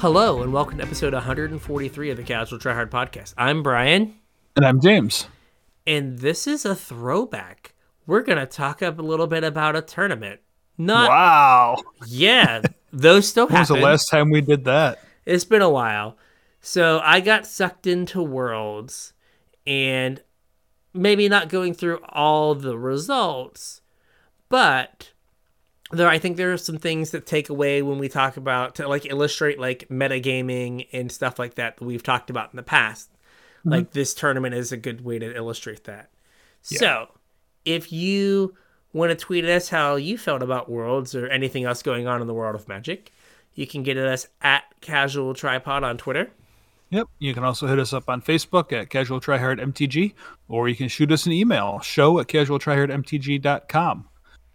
Hello, and welcome to episode 143 of the Casual Tryhard Podcast. I'm Brian, And I'm James. and this is a throwback. We're going to talk up a little bit about a tournament. Not, Wow. yeah, those still happen. When was the last time we did that? It's been a while. So I got sucked into Worlds and maybe not going through all the results, but there I think there are some things that take away when we talk about to like illustrate like metagaming and stuff like that that we've talked about in the past. Mm-hmm. Like this tournament is a good way to illustrate that. So, if you want to tweet us how you felt about Worlds or anything else going on in the world of Magic, you can get at us at Casual Tryhard on Twitter. Yep. You can also hit us up on Facebook at Casual Tryhard MTG, or you can shoot us an email, show at casualtryhardmtg.com.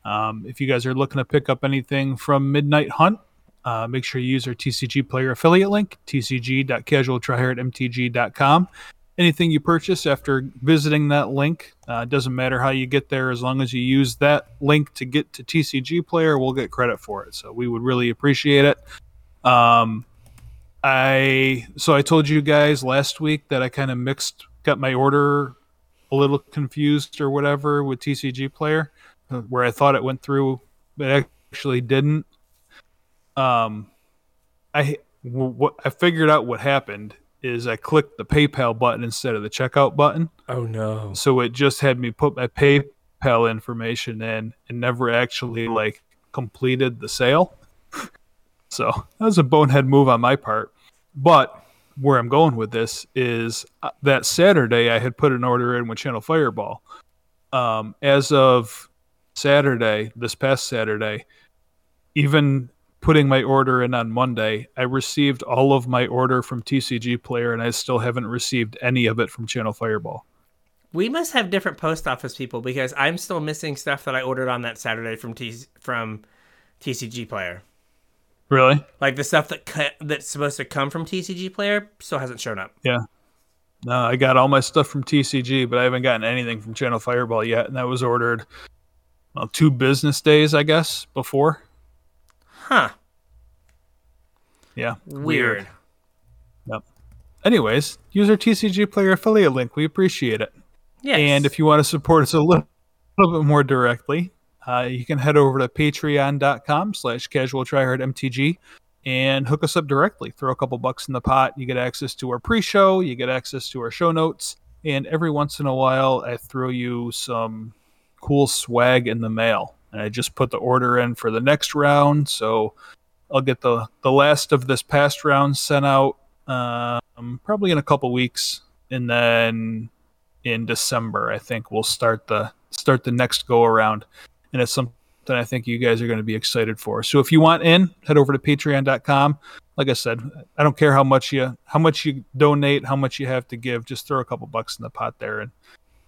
Um, if you guys are looking to pick up anything from Midnight Hunt, uh, make sure you use our TCG player affiliate link, tcg.casualtryhardmtg.com. Anything you purchase after visiting that link, uh, doesn't matter how you get there, as long as you use that link to get to TCG player, we'll get credit for it. So we would really appreciate it. Um, I so I told you guys last week that I kind of mixed, got my order a little confused or whatever with TCG player, where I thought it went through, but it actually didn't. Um, I what I figured out what happened is I clicked the PayPal button instead of the checkout button, Oh no. so it just had me put my PayPal information in and never actually like completed the sale. So that was a bonehead move on my part. But where I'm going with this is uh, that Saturday I had put an order in with Channel Fireball. Um, as of Saturday, this past Saturday, even putting my order in on Monday, I received all of my order from TCG Player, and I still haven't received any of it from Channel Fireball. We must have different post office people because I'm still missing stuff that I ordered on that Saturday from T from TCG Player. Really? Like the stuff that ca- that's supposed to come from TCG Player still hasn't shown up. Yeah. No, I got all my stuff from TCG, but I haven't gotten anything from Channel Fireball yet, and that was ordered well, two business days, I guess, before. Huh. Yeah. Weird. Yep. Anyways, use our TCG player affiliate link. We appreciate it. Yes. And if you want to support us a little, little bit more directly, uh, you can head over to patreon.com slash casual tryhard MTG and hook us up directly. Throw a couple bucks in the pot. You get access to our pre-show. You get access to our show notes. And every once in a while, I throw you some cool swag in the mail. And I just put the order in for the next round. So I'll get the, the last of this past round sent out um, probably in a couple weeks. And then in December, I think we'll start the start the next go around, and it's something I think you guys are going to be excited for. So if you want in, head over to Patreon.com. Like I said, I don't care how much you how much you donate, how much you have to give. Just throw a couple bucks in the pot there, and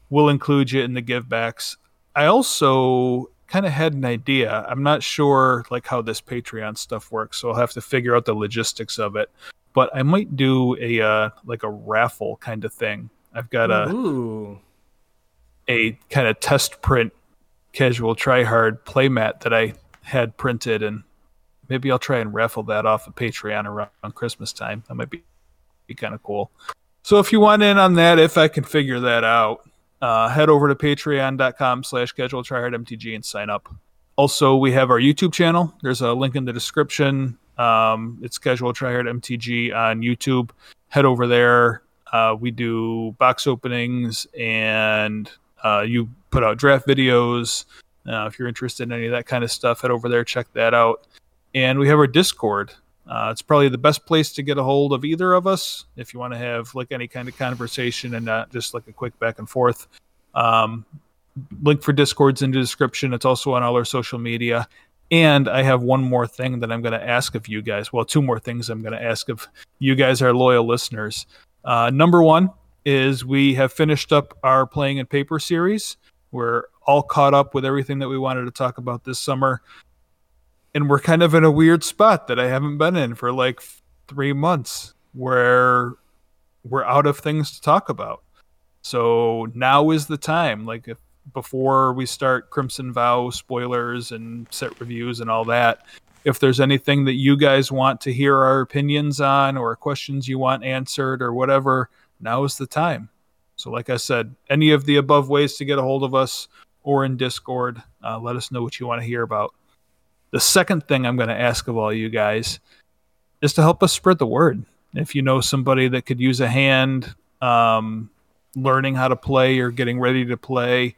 we'll include you in the give backs. I also kind of had an idea. I'm not sure like how this Patreon stuff works, so I'll have to figure out the logistics of it. But I might do a uh, like a raffle kind of thing. I've got a Ooh. a kind of test print casual try hard playmat that I had printed and maybe I'll try and raffle that off of Patreon around Christmas time. That might be, be kind of cool. So if you want in on that, if I can figure that out, uh, head over to patreon.com slash casual tryhard MTG and sign up. Also, we have our YouTube channel. There's a link in the description. Um, it's casual tryhard MTG on YouTube. Head over there. Uh, we do box openings and uh, you put out draft videos. Uh, if you're interested in any of that kind of stuff, head over there, check that out. And we have our Discord. Uh, it's probably the best place to get a hold of either of us if you want to have like any kind of conversation and not just like a quick back and forth. Um, link for Discord's in the description. It's also on all our social media. And I have one more thing that I'm going to ask of you guys. Well, two more things I'm going to ask of you guys, our loyal listeners. Uh, number one is we have finished up our playing in paper series. We're all caught up with everything that we wanted to talk about this summer. And we're kind of in a weird spot that I haven't been in for like three months where we're out of things to talk about. So now is the time. Like if before we start Crimson Vow spoilers and set reviews and all that, If there's anything that you guys want to hear our opinions on or questions you want answered or whatever, now is the time. So, like I said, any of the above ways to get a hold of us or in Discord, uh, let us know what you want to hear about. The second thing I'm going to ask of all you guys is to help us spread the word. If you know somebody that could use a hand um, learning how to play or getting ready to play,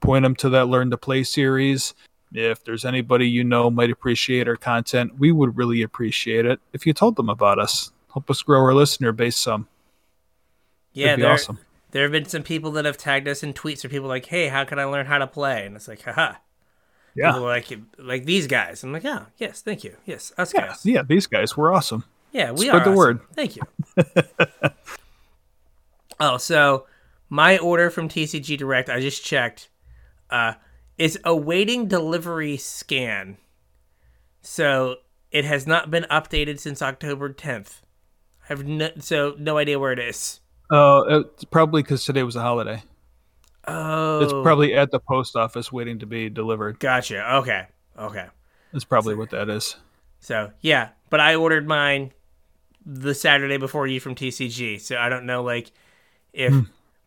point them to that Learn to Play series. If there's anybody you know might appreciate our content, we would really appreciate it if you told them about us. Help us grow our listener base some. Yeah, That'd be there, awesome. there have been some people that have tagged us in tweets or people like, hey, how can I learn how to play? And it's like, haha. Yeah. People like like these guys. I'm like, oh, yes, thank you. Yes, us Yeah, guys. yeah, these guys were awesome. Yeah, we Spread are. the awesome. word. Thank you. oh, so my order from TCG Direct, I just checked, uh, is awaiting delivery scan. So it has not been updated since October 10th. I have no, so no idea where it is. Uh, it's probably because today was a holiday. Oh, It's probably at the post office waiting to be delivered. gotcha. Okay, okay. That's probably what that is. So yeah, but I ordered mine the Saturday before you from TCG. So I don't know like if Hmm.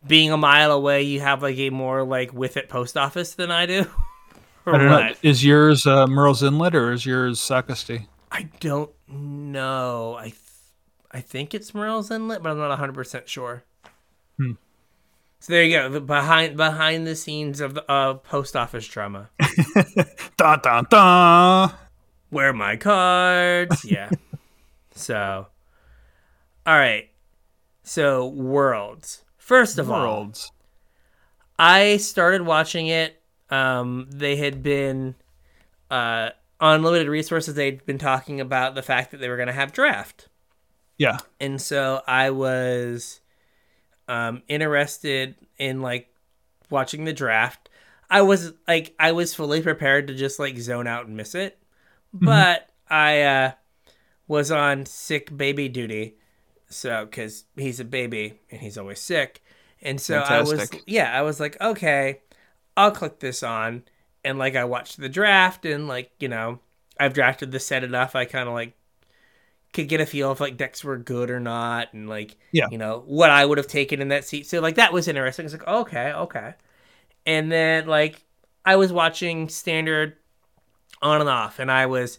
being a mile away you have like a more like with it post office than I do. or I don't know. what. Is yours uh, Merle's Inlet or is yours Sacristy? I don't know. I th- I think it's Merle's Inlet, but I'm not 100% sure. Hmm. So there you go, the behind behind the scenes of the uh, post office drama. Dun dun dun. Where are my cards? Yeah. so, all right. So worlds. First of all, Worlds. I started watching it. Um, they had been uh, on limited resources. They'd been talking about the fact that they were going to have draft, Yeah. and so I was um, interested in like watching the draft. I was like, I was fully prepared to just like zone out and miss it, but I uh, was on sick baby duty, so because he's a baby and he's always sick, and so I was yeah, I was like, okay, I'll click this on, and like I watched the draft, and like you know, I've drafted the set enough, I kind of like could get a feel if like decks were good or not, and like Yeah. you know what I would have taken in that seat. So like that was interesting. It's like okay, okay, and then like I was watching standard on and off, and I was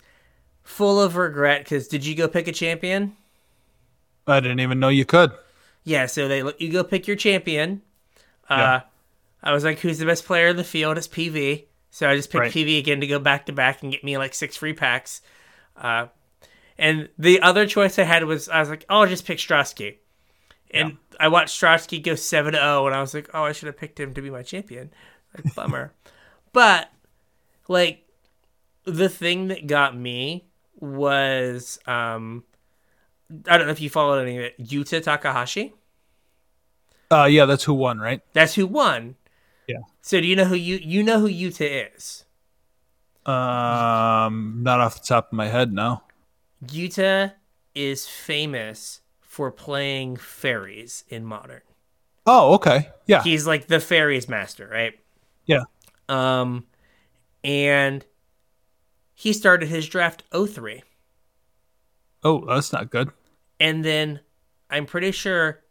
full of regret because did you go pick a champion? I didn't even know you could. Yeah, so they let you go pick your champion. Uh, Yeah. I was like, who's the best player in the field? It's PV. So I just picked Right. PV again to go back to back and get me like six free packs. Uh, and the other choice I had was I was like, oh, I'll just pick Strosky. And I watched Strosky go 7 0, and I was like, oh, I should have picked him to be my champion. Like, bummer. but, like, the thing that got me was um, I don't know if you followed any of it, Yuta Takahashi. Uh, yeah, that's who won, right? That's who won. Yeah. So do you know who you you know who Yuta is? Um, not off the top of my head, no. Yuta is famous for playing fairies in modern. Oh, okay. Yeah. He's like the fairies master, right? Yeah. Um and he started his draft 03 Oh, that's not good. and then I'm pretty sure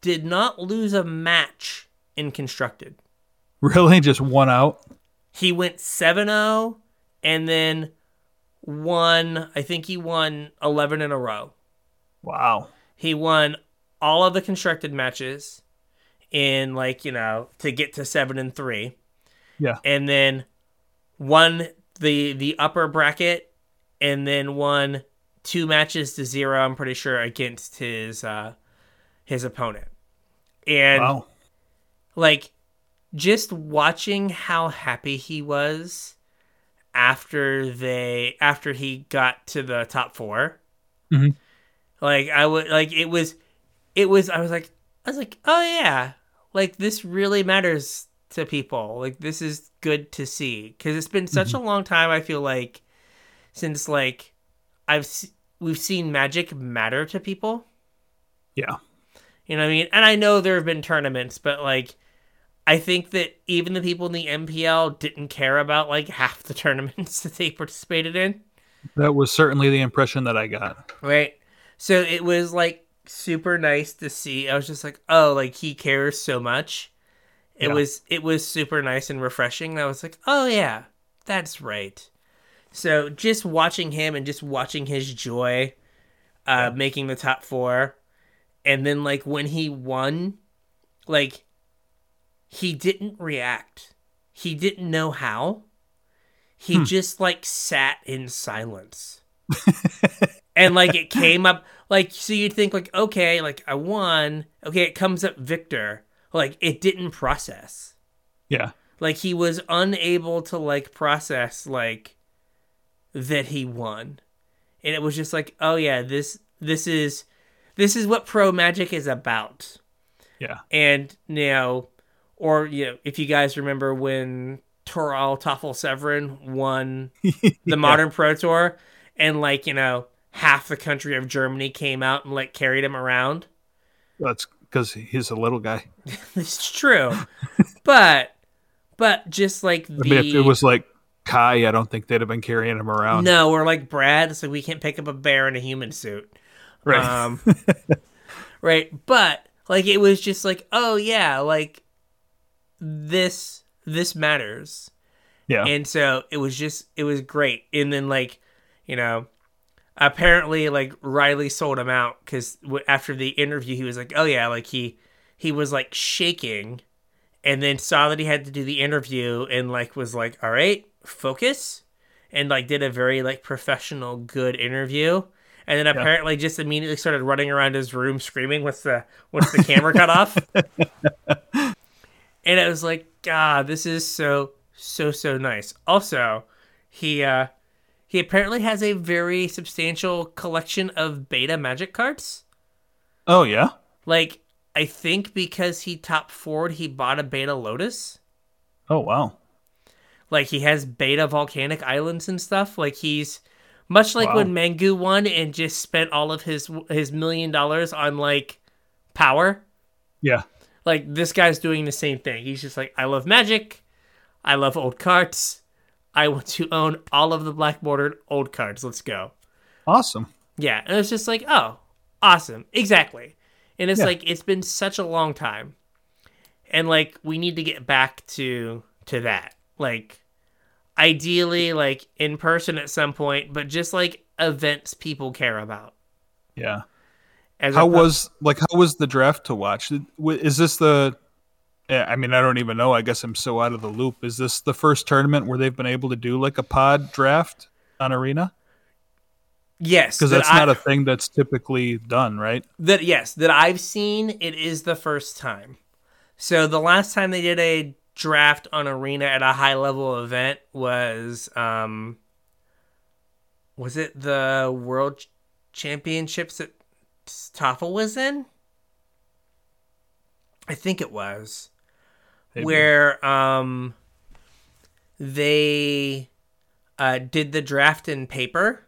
did not lose a match in constructed. Really? Just one out? He went 7-0 and then won I think he won 11 in a row. Wow. He won all of the constructed matches in like, you know, to get to 7 and 3 Yeah. and then won the the upper bracket and then won two matches to 0 I'm pretty sure against his uh his opponent. And Wow. like just watching how happy he was after they after he got to the top 4 Mhm. like i would like it was it was i was like i was like oh yeah like this really matters to people like this is good to see because it's been such a long time i feel like since like i've we've seen magic matter to people Yeah. you know what I mean? And I know there have been tournaments, but like I think that even the people in the MPL didn't care about like half the tournaments that they participated in. That was certainly the impression that I got. right? So it was like super nice to see. I was just like, oh, like he cares so much. It Yeah. was it was super nice and refreshing. And I was like, oh yeah, that's right. So just watching him and just watching his joy, uh, making the top four, and then like when he won, like he didn't react. He didn't know how. He hmm. just like sat in silence and like it came up like so you'd think like okay like i won okay it comes up victor like it didn't process Yeah. like he was unable to like process like that he won and it was just like oh yeah this this is this is what pro magic is about Yeah. and you know or you know if you guys remember when Thoralf Toffel Severin won the modern pro tour and like you know half the country of germany came out and like carried him around That's because he's a little guy. it's true but but just like the I mean, if it was like Kai, I don't think they'd have been carrying him around. no or like brad so we can't pick up a bear in a human suit Right. um right but like it was just like oh yeah like this this matters. Yeah. and so it was just it was great. And then like you know apparently like riley sold him out because w- after the interview he was like oh yeah like he he was like shaking and then saw that he had to do the interview and like was like all right focus and like did a very like professional good interview. And then apparently just immediately started running around his room screaming once the once the camera cut off and it was like god this is so so so nice also he uh he apparently has a very substantial collection of beta magic cards oh yeah. like i think because he top forward he bought a beta lotus Oh wow. like he has beta volcanic islands and stuff like he's much like Wow. when mangu won and just spent all of his his million dollars on like power Yeah. Like this guy's doing the same thing. He's just like i love magic. I love old cards. I want to own all of the black bordered old cards. Let's go. Awesome. yeah and it's just like oh awesome. Exactly. And it's Yeah. like it's been such a long time. And like we need to get back to to that. Like ideally like in person at some point but just like events people care about. Yeah. As How was like how was the draft to watch? Is this the? I mean, I don't even know. I guess I'm so out of the loop. Is this the first tournament where they've been able to do like a pod draft on Arena? yes Because that's I- not a thing that's typically done, right? that yes that i've seen it is the first time so the last time they did a draft on arena at a high level event was um was it the world championships that Toffel was in i think it was Maybe. where um they uh did the draft in paper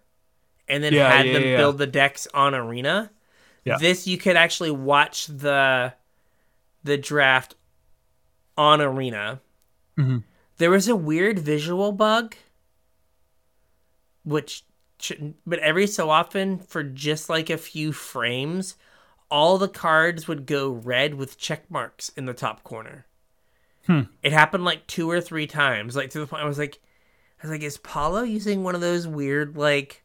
and then Yeah, had yeah, them yeah. build the decks on arena Yeah. this you could actually watch the the draft on arena Mhm. there was a weird visual bug which but every so often for just like a few frames all the cards would go red with check marks in the top corner Hmm. it happened like two or three times like to the point i was like i was like is paulo using one of those weird like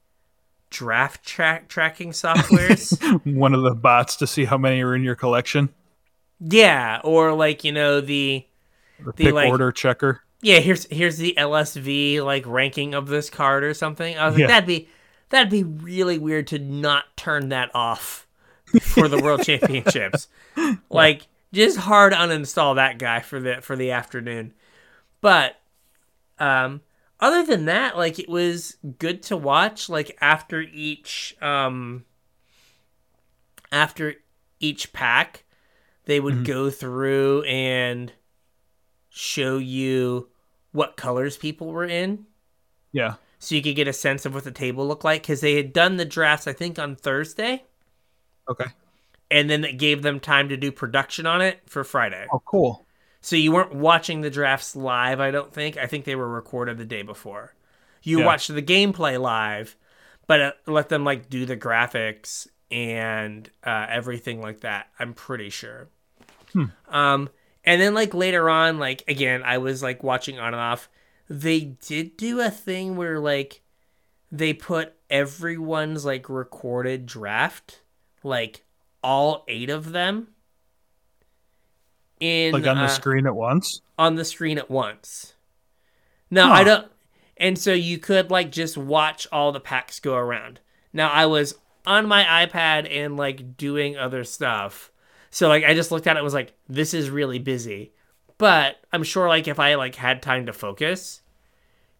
draft track tracking softwares one of the bots to see how many are in your collection. yeah or like you know the The The, like- order checker. Yeah here's here's the lsv like ranking of this card or something. I was like Yeah. that'd be that'd be really weird to not turn that off for the world championships. Like just hard uninstall that guy for the for the afternoon. But um other than that like it was good to watch like after each um after each pack they would go through and show you what colors people were in Yeah. so you could get a sense of what the table looked like because they had done the drafts i think on thursday Okay. and then it gave them time to do production on it for friday Oh, cool. so you weren't watching the drafts live i don't think i think they were recorded the day before You Yeah. watch the gameplay live, but uh, let them like do the graphics and uh, everything like that. I'm pretty sure. Um, and then like later on, like again, I was like watching on and off. They did do a thing where like they put everyone's like recorded draft, like all eight of them, in Like on the uh, screen at once. on the screen at once. No, Huh. I don't. And so you could like just watch all the packs go around. Now I was on my iPad and like doing other stuff. So like I just looked at it and was like, this is really busy. But I'm sure like if I like had time to focus,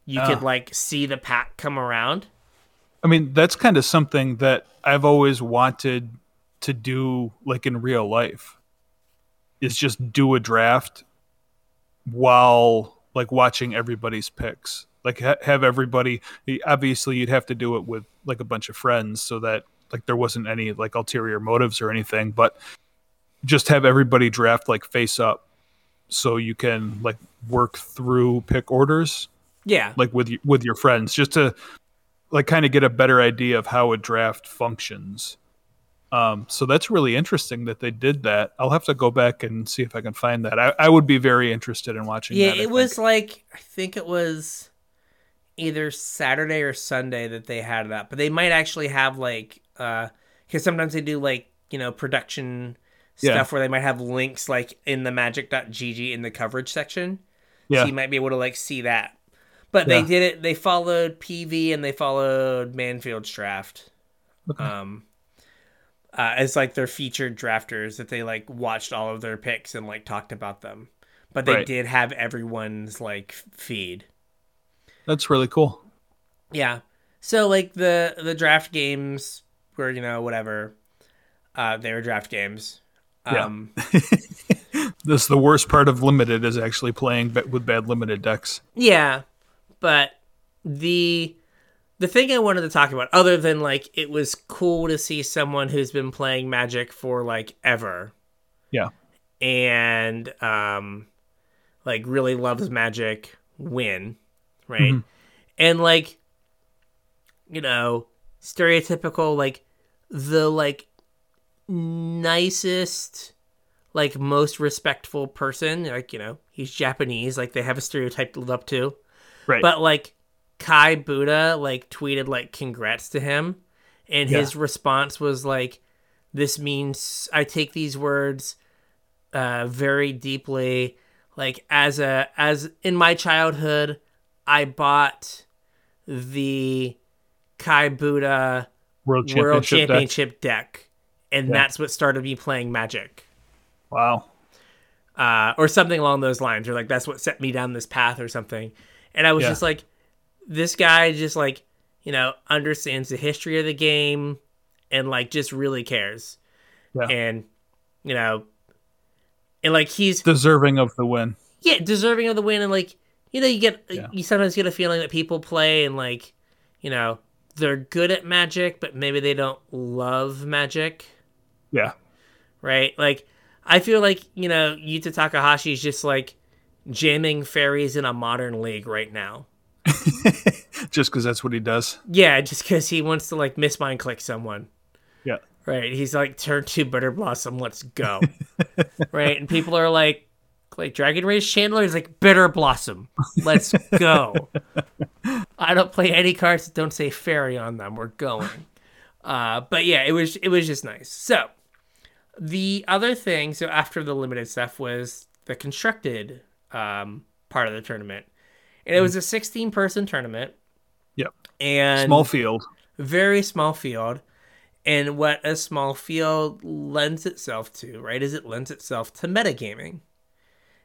you could Ah. like see the pack come around. I mean, that's kind of something that I've always wanted to do, like in real life, is just do a draft while like watching everybody's picks. Like ha- have everybody. Obviously, you'd have to do it with like a bunch of friends, so that like there wasn't any like ulterior motives or anything. But just have everybody draft like face up, so you can like work through pick orders Yeah. like with with your friends just to like kind of get a better idea of how a draft functions. Um so that's really interesting that they did that. I'll have to go back and see if i can find that. I, I would be very interested in watching Yeah, that, it was like I think it was either Saturday or Sunday that they had it up, but they might actually have like uh because sometimes they do like you know production Yeah. stuff where they might have links like in the magic.gg in the coverage section, yeah so you might be able to like see that. But they did it. They followed PV and they followed Manfield's draft. Okay. Um, uh, as like their featured drafters that they like watched all of their picks and like talked about them. But they Right. did have everyone's like feed. that's really cool Yeah. So like the the draft games were you know whatever. Uh, they were draft games. Yeah. Um, this the worst part of limited is actually playing with bad limited decks Yeah, but the the thing I wanted to talk about, other than like it was cool to see someone who's been playing Magic for like ever, yeah and um, like really loves Magic win, right? Mhm. And like, you know, stereotypical like the like nicest like most respectful person. Like you know he's japanese like they have a stereotype to live up to. Right. But like Kai Budde like tweeted like congrats to him. And his response was like this means i take these words uh very deeply. Like as a as in my childhood i bought the Kai Budde world championship, world deck. championship deck, and Yeah. that's what started me playing magic wow uh, or something along those lines, or like that's what set me down this path or something. And I was Yeah. just like, this guy just like, you know, understands the history of the game and like just really cares. Yeah. And, you know, and like he's, deserving of the win yeah, deserving of the win. And like, you know, you get, you sometimes get a feeling that people play and like, you know, they're good at magic, but maybe they don't love magic. Yeah right? Like, I feel like you know Yuta Takahashi is just like jamming fairies in a modern league right now. just because that's what he does Yeah, just because he wants to like miss mind click someone. yeah Right? He's like turn two Bitterblossom, let's go. right? And people are like, like Dragon's Rage Channeler is like Bitterblossom, let's go. I don't play any cards that don't say fairy on them. We're going. Uh, but yeah, it was it was just nice. So the other thing, so after the limited stuff was the constructed um, part of the tournament, and it was a 16 person tournament. Yep. And small field very small field. And what a small field lends itself to, right, is it lends itself to metagaming.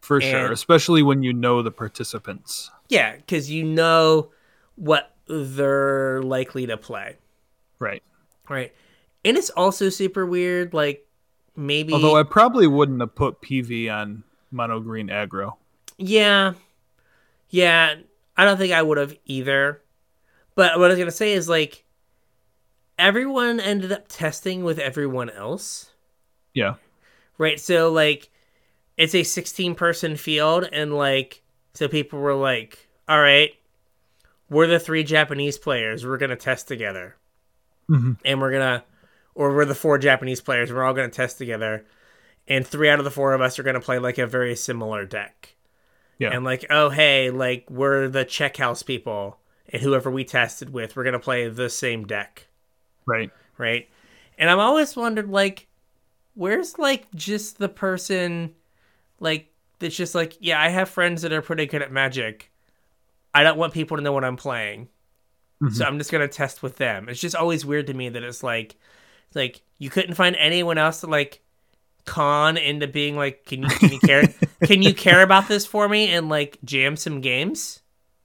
for sure especially when you know the participants Yeah, because you know what they're likely to play, right right? And it's also super weird, like maybe. Although I probably wouldn't have put PV on mono green aggro. Yeah. Yeah. I don't think I would have either. But what I was going to say is like everyone ended up testing with everyone else. Yeah. Right. So like it's a 16 person field and like so people were like, "All right, we're the three Japanese players. We're gonna test together, Mhm. and we're gonna, or we're the four Japanese players. We're all gonna test together, and three out of the four of us are gonna play like a very similar deck. Yeah. And like, oh hey, like we're the check house people, and whoever we tested with, we're gonna play the same deck, Right. right? And I've always wondered, like, where's like just the person, like that's just like, yeah, I have friends that are pretty good at Magic. I don't want people to know what I'm playing, so mm-hmm. I'm just gonna test with them. It's just always weird to me that it's like, like you couldn't find anyone else to like con into being like, can you can you care can you care about this for me and like jam some games?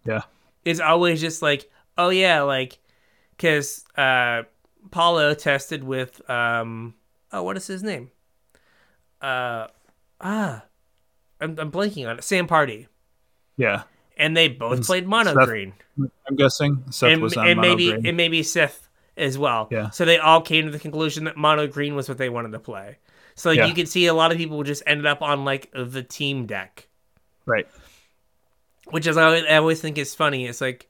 Yeah. It's always just like, oh yeah, like because uh, Paulo tested with um, oh what is his name? Uh, ah, I'm, I'm blanking on it. Sam Pardee, Yeah. and they both And played mono Seth green I'm guessing Seth and, was on and mono maybe green. and maybe Sith as well. Yeah. So they all came to the conclusion that mono green was what they wanted to play. So like Yeah. you could see a lot of people just ended up on like the team deck, right. which is I always, I always think is funny. It's like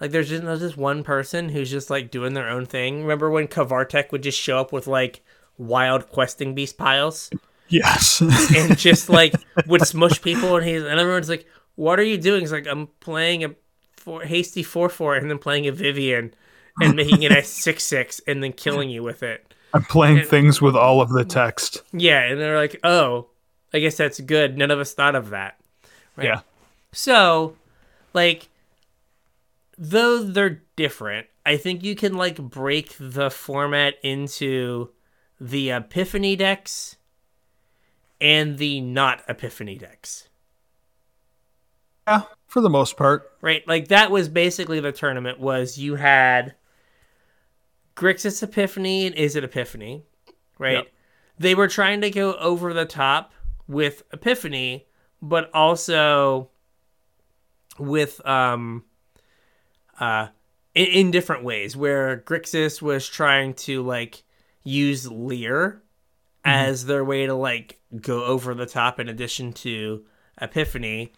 like there's just there's just one person who's just like doing their own thing. Remember when Kavartek would just show up with like wild questing beast piles Yes. and just like would smush people and he's and everyone's like, What are you doing? He's like, I'm playing a four, hasty four four and then playing a Vivien and making it a six six and then killing you with it. I'm playing things with all of the text. Yeah, and they're like, Oh, I guess that's good. None of us thought of that. Right. Yeah. So, like, though they're different, I think you can like break the format into the Epiphany decks and the not Epiphany decks. Yeah. For the most part. Right? Like that was basically the tournament was you had Grixis Epiphany and Izzet Epiphany, right? Yep. They were trying to go over the top with Epiphany, but also with um uh in, in different ways where Grixis was trying to like use Lier as their way to like go over the top in addition to Epiphany.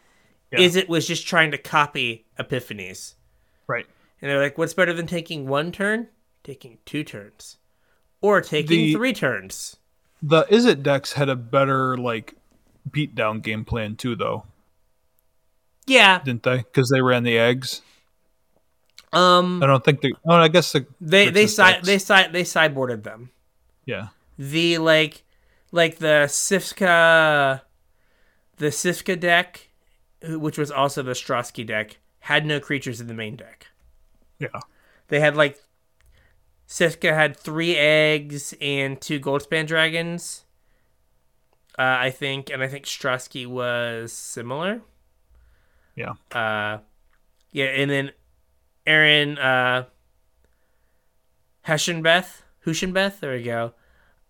Yeah. Izzet was just trying to copy Epiphanies. Right. And they're like, what's better than taking one turn? Taking two turns. Or taking The- three turns. The Izzet decks had a better like beatdown game plan too, though, Yeah. didn't they? Because they ran the eggs. Um I don't think they. Oh, I guess the they they side decks. they side they sideboarded them. yeah. The like like the Sifka the Sifka deck, which was also the Strosky deck, had no creatures in the main deck. Yeah. They had like Sifka had three eggs and two Goldspan dragons. Uh, I think, and I think Strosky was similar. Yeah. Uh, yeah, and then Aaron uh, Heshenbeth, Huschenbeth, there we go.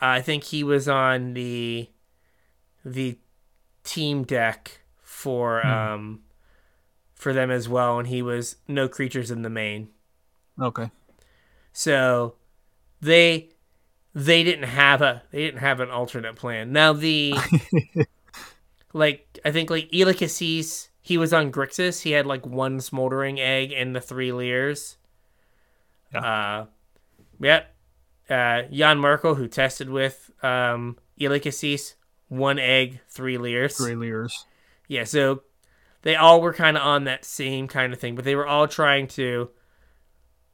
Uh, I think he was on the the team deck for um for them as well, and he was no creatures in the main. Okay. So they they didn't have a they didn't have an alternate plan. Now the like I think like Eli Kassis, he was on Grixis. He had like one smoldering egg and the three Liers. Yeah. Uh yep. Uh Jan Merkel, who tested with um Eli Kassis, one egg, three leers. Three Liers. Yeah, so they all were kind of on that same kind of thing, but they were all trying to.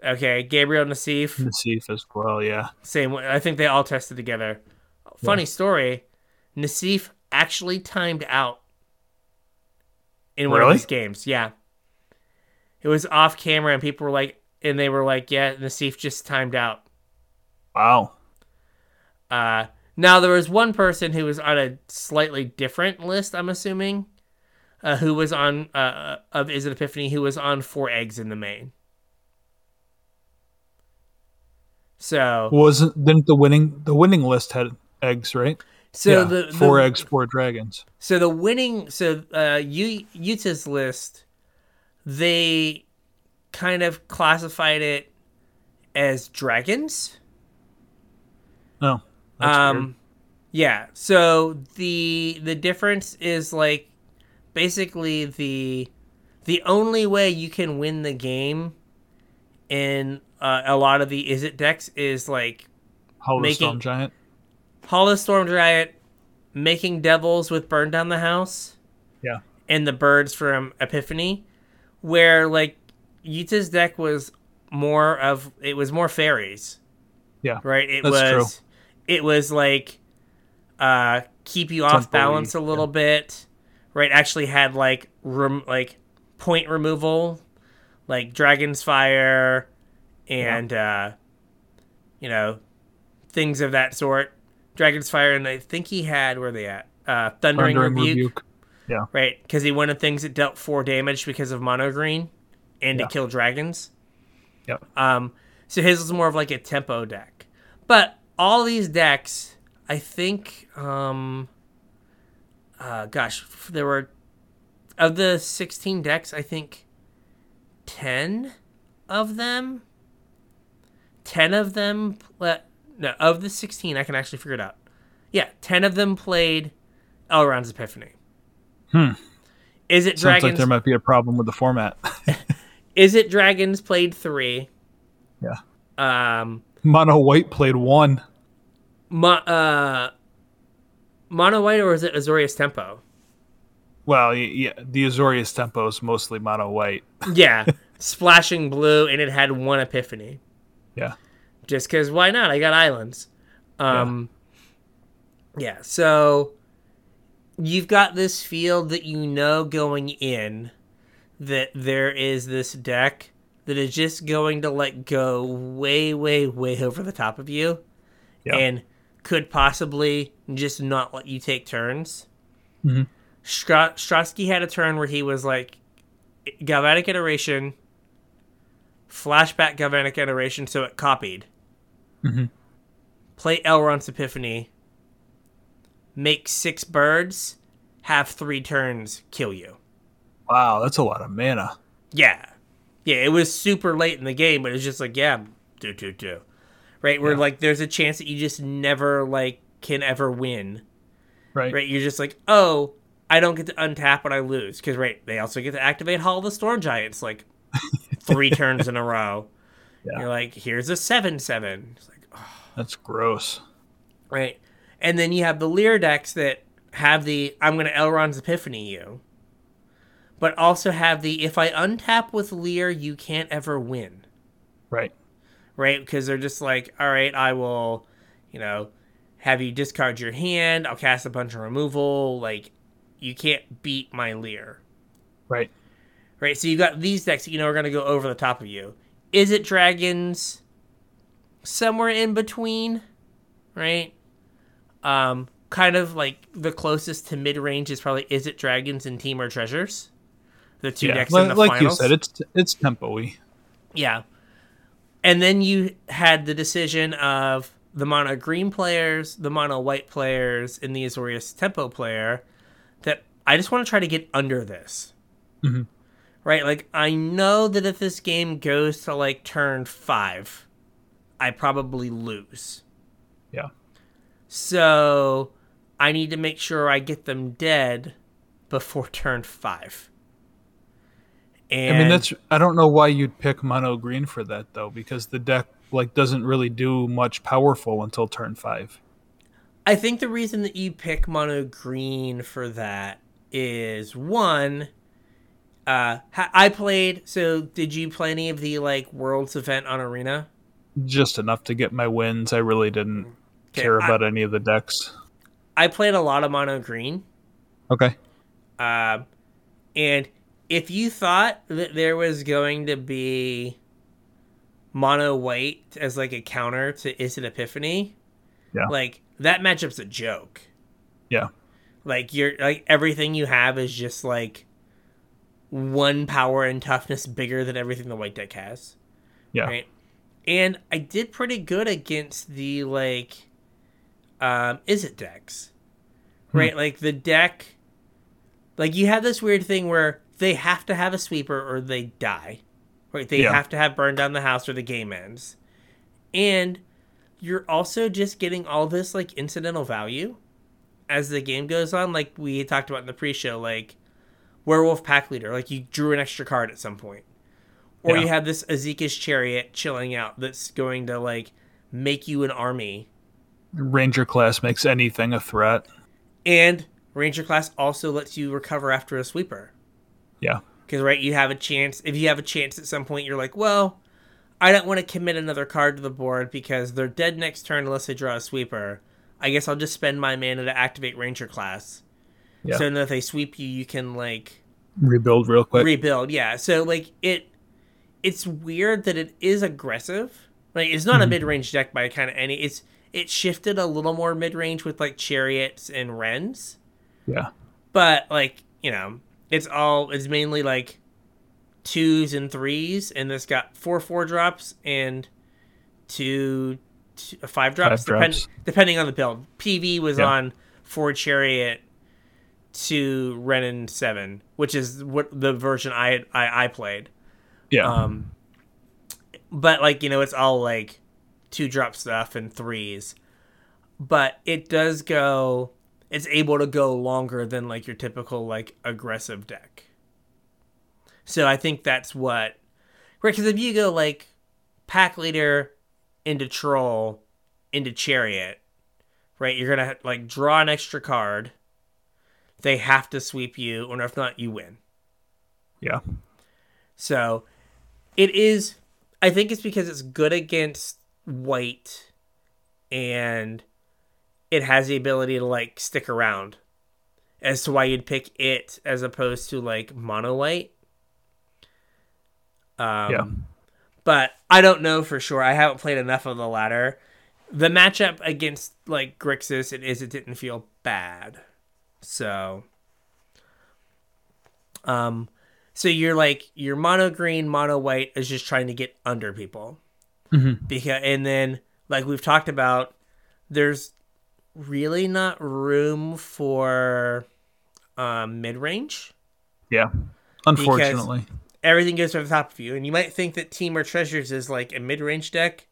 Okay, Gabriel Nassif, Nassif as well. Yeah. same way. I think they all tested together. Funny story, Nassif actually timed out in one Really? of these games. Yeah, it was off camera, and people were like, and they were like, "Yeah, Nassif just timed out." Wow. Uh, now there was one person who was on a slightly different list. I'm assuming, uh, who was on uh, of Izzet Epiphany, who was on four eggs in the main. So, Wasn't didn't the winning the winning list had eggs right? so yeah. the, the four eggs, four dragons. So the winning, so uh, U- Yuta's list, they kind of classified it as dragons. No. That's um, weird. yeah. So the the difference is like basically the the only way you can win the game in uh, a lot of the Izzet decks is like Hollow Making- Storm Giant. Hollow Storm Giant making devils with burn down the house Yeah. and the birds from Epiphany, where like Yuta's deck was more of it was more fairies. Yeah. Right? It was it was like uh keep you off Tempo-y, balance a little bit. Right? Actually had like room like point removal, like Dragon's Fire and uh you know things of that sort. Dragon's Fire and I think he had where are they at? Uh Thundering, Thundering Rebuke, Rebuke. right? Because he wanted things that dealt four damage because of mono green and Yeah. to kill dragons. Yep. Um, so his was more of like a tempo deck. But all these decks, I think, um, uh, gosh, there were of the sixteen decks, I think ten of them, ten of them, no, of the sixteen, I can actually figure it out. Yeah, ten of them played Elrond's Epiphany. Hmm. Izzet Sounds Dragons? like there might be a problem with the format. Izzet Dragons played three? yeah. Um, Mono White played one. Mo- uh, Mono White or is it Azorius Tempo? Well, yeah, the Azorius tempo is mostly mono white. Yeah, splashing blue, and it had one epiphany. Yeah. Just because why not? I got islands. Um, yeah. So you've got this field that you know going in that there is this deck that is just going to let go way, way, way over the top of you, Yeah. and could possibly just not let you take turns. Mhm. Stra- Strosky had a turn where he was like, Galvanic Iteration, flashback Galvanic Iteration, so it copied. Mhm. Play Elrond's Epiphany, make six birds, have three turns, kill you. Wow, that's a lot of mana. Yeah. Yeah, it was super late in the game, but it's just like, yeah, do, do, do. Right? Where, Yeah. like, there's a chance that you just never, like, can ever win. Right. Right? You're just like, oh, I don't get to untap when I lose. Because, right, they also get to activate Hall of the Storm Giants, like, three turns in a row. Yeah. You're like, here's a 7 7. It's like, That's gross. right? And then you have the Lier decks that have the I'm going to Elrond's Epiphany you, but also have the if I untap with Lier, you can't ever win, Right. right? Because they're just like, all right, I will, you know, have you discard your hand, I'll cast a bunch of removal, like, you can't beat my Lier, Right. Right? So you've got these decks that you know are going to go over the top of you. Izzet dragons? Somewhere in between, right? Um, kind of like the closest to mid range is probably Izzet Dragons and Temur Treasures, the two Yeah. decks Like, in the like finals. you said, it's it's tempo-y. Yeah. And then you had the decision of the mono green players, the mono white players, and the Azorius tempo player that I just want to try to get under this. Mhm. Right? Like, I know that if this game goes to like turn five, I probably lose. Yeah. So I need to make sure I get them dead before turn five. And I mean, that's I don't know why you'd pick mono green for that though, because the deck like doesn't really do much powerful until turn five. I think the reason that you pick mono green for that is one. Uh, I played. So, did you play any of the like Worlds event on Arena? Just enough to get my wins. I really didn't Okay, care I- about any of the decks. I played a lot of mono green. Okay. Um, and if you thought that there was going to be mono white as like a counter to Izzet Epiphany, Yeah. like that matchup's a joke. Yeah. Like you're like everything you have is just like one power and toughness bigger than everything the white deck has. Yeah. Right. And I did pretty good against the like um Izzet decks. Hmm. Right? Like the deck like you have this weird thing where they have to have a sweeper or they die. Right? They Yeah. have to have burned down the house or the game ends. And you're also just getting all this like incidental value as the game goes on like we talked about in the pre-show like Werewolf Pack Leader, like you drew an extra card at some point. Or Yeah. you have this Esika's Chariot chilling out that's going to like make you an army. Ranger class makes anything a threat. And Ranger class also lets you recover after a sweeper. Yeah. Because right, you have a chance. If you have a chance at some point, you're like, well, I don't want to commit another card to the board because they're dead next turn unless they draw a sweeper. I guess I'll just spend my mana to activate Ranger class. Yeah. So then if they sweep you, you can like Rebuild real quick. rebuild. Yeah. So like it, it's weird that it is aggressive. Like it's not a mid range deck by kind of any. It's it shifted a little more mid range with like chariots and wrens yeah. but like you know it's all it's mainly like twos and threes and this got four four drops and two, two uh, five drops, Five drops. depending on the build pv was Yeah. on four chariot to Wrenn and 7 which is what the version i i, I played. Yeah. um but like you know it's all like two drop stuff and threes. But it does go it's able to go longer than like your typical like aggressive deck. So i think that's what right because if you go like pack leader into troll into chariot right you're gonna like draw an extra card they have to sweep you or if not you win yeah. so it is I think it's because it's good against white and it has the ability to like stick around as to why you'd pick it as opposed to like mono white. Um, Yeah. But I don't know for sure. I haven't played enough of the latter. The matchup against like Grixis, it is it didn't feel bad. So um so you're like your mono green, mono white is just trying to get under people. Mhm. Because and then like we've talked about, there's really not room for um, mid range. Yeah. Unfortunately. Everything goes to the top of you, and you might think that Temur Treasures is like a mid range deck.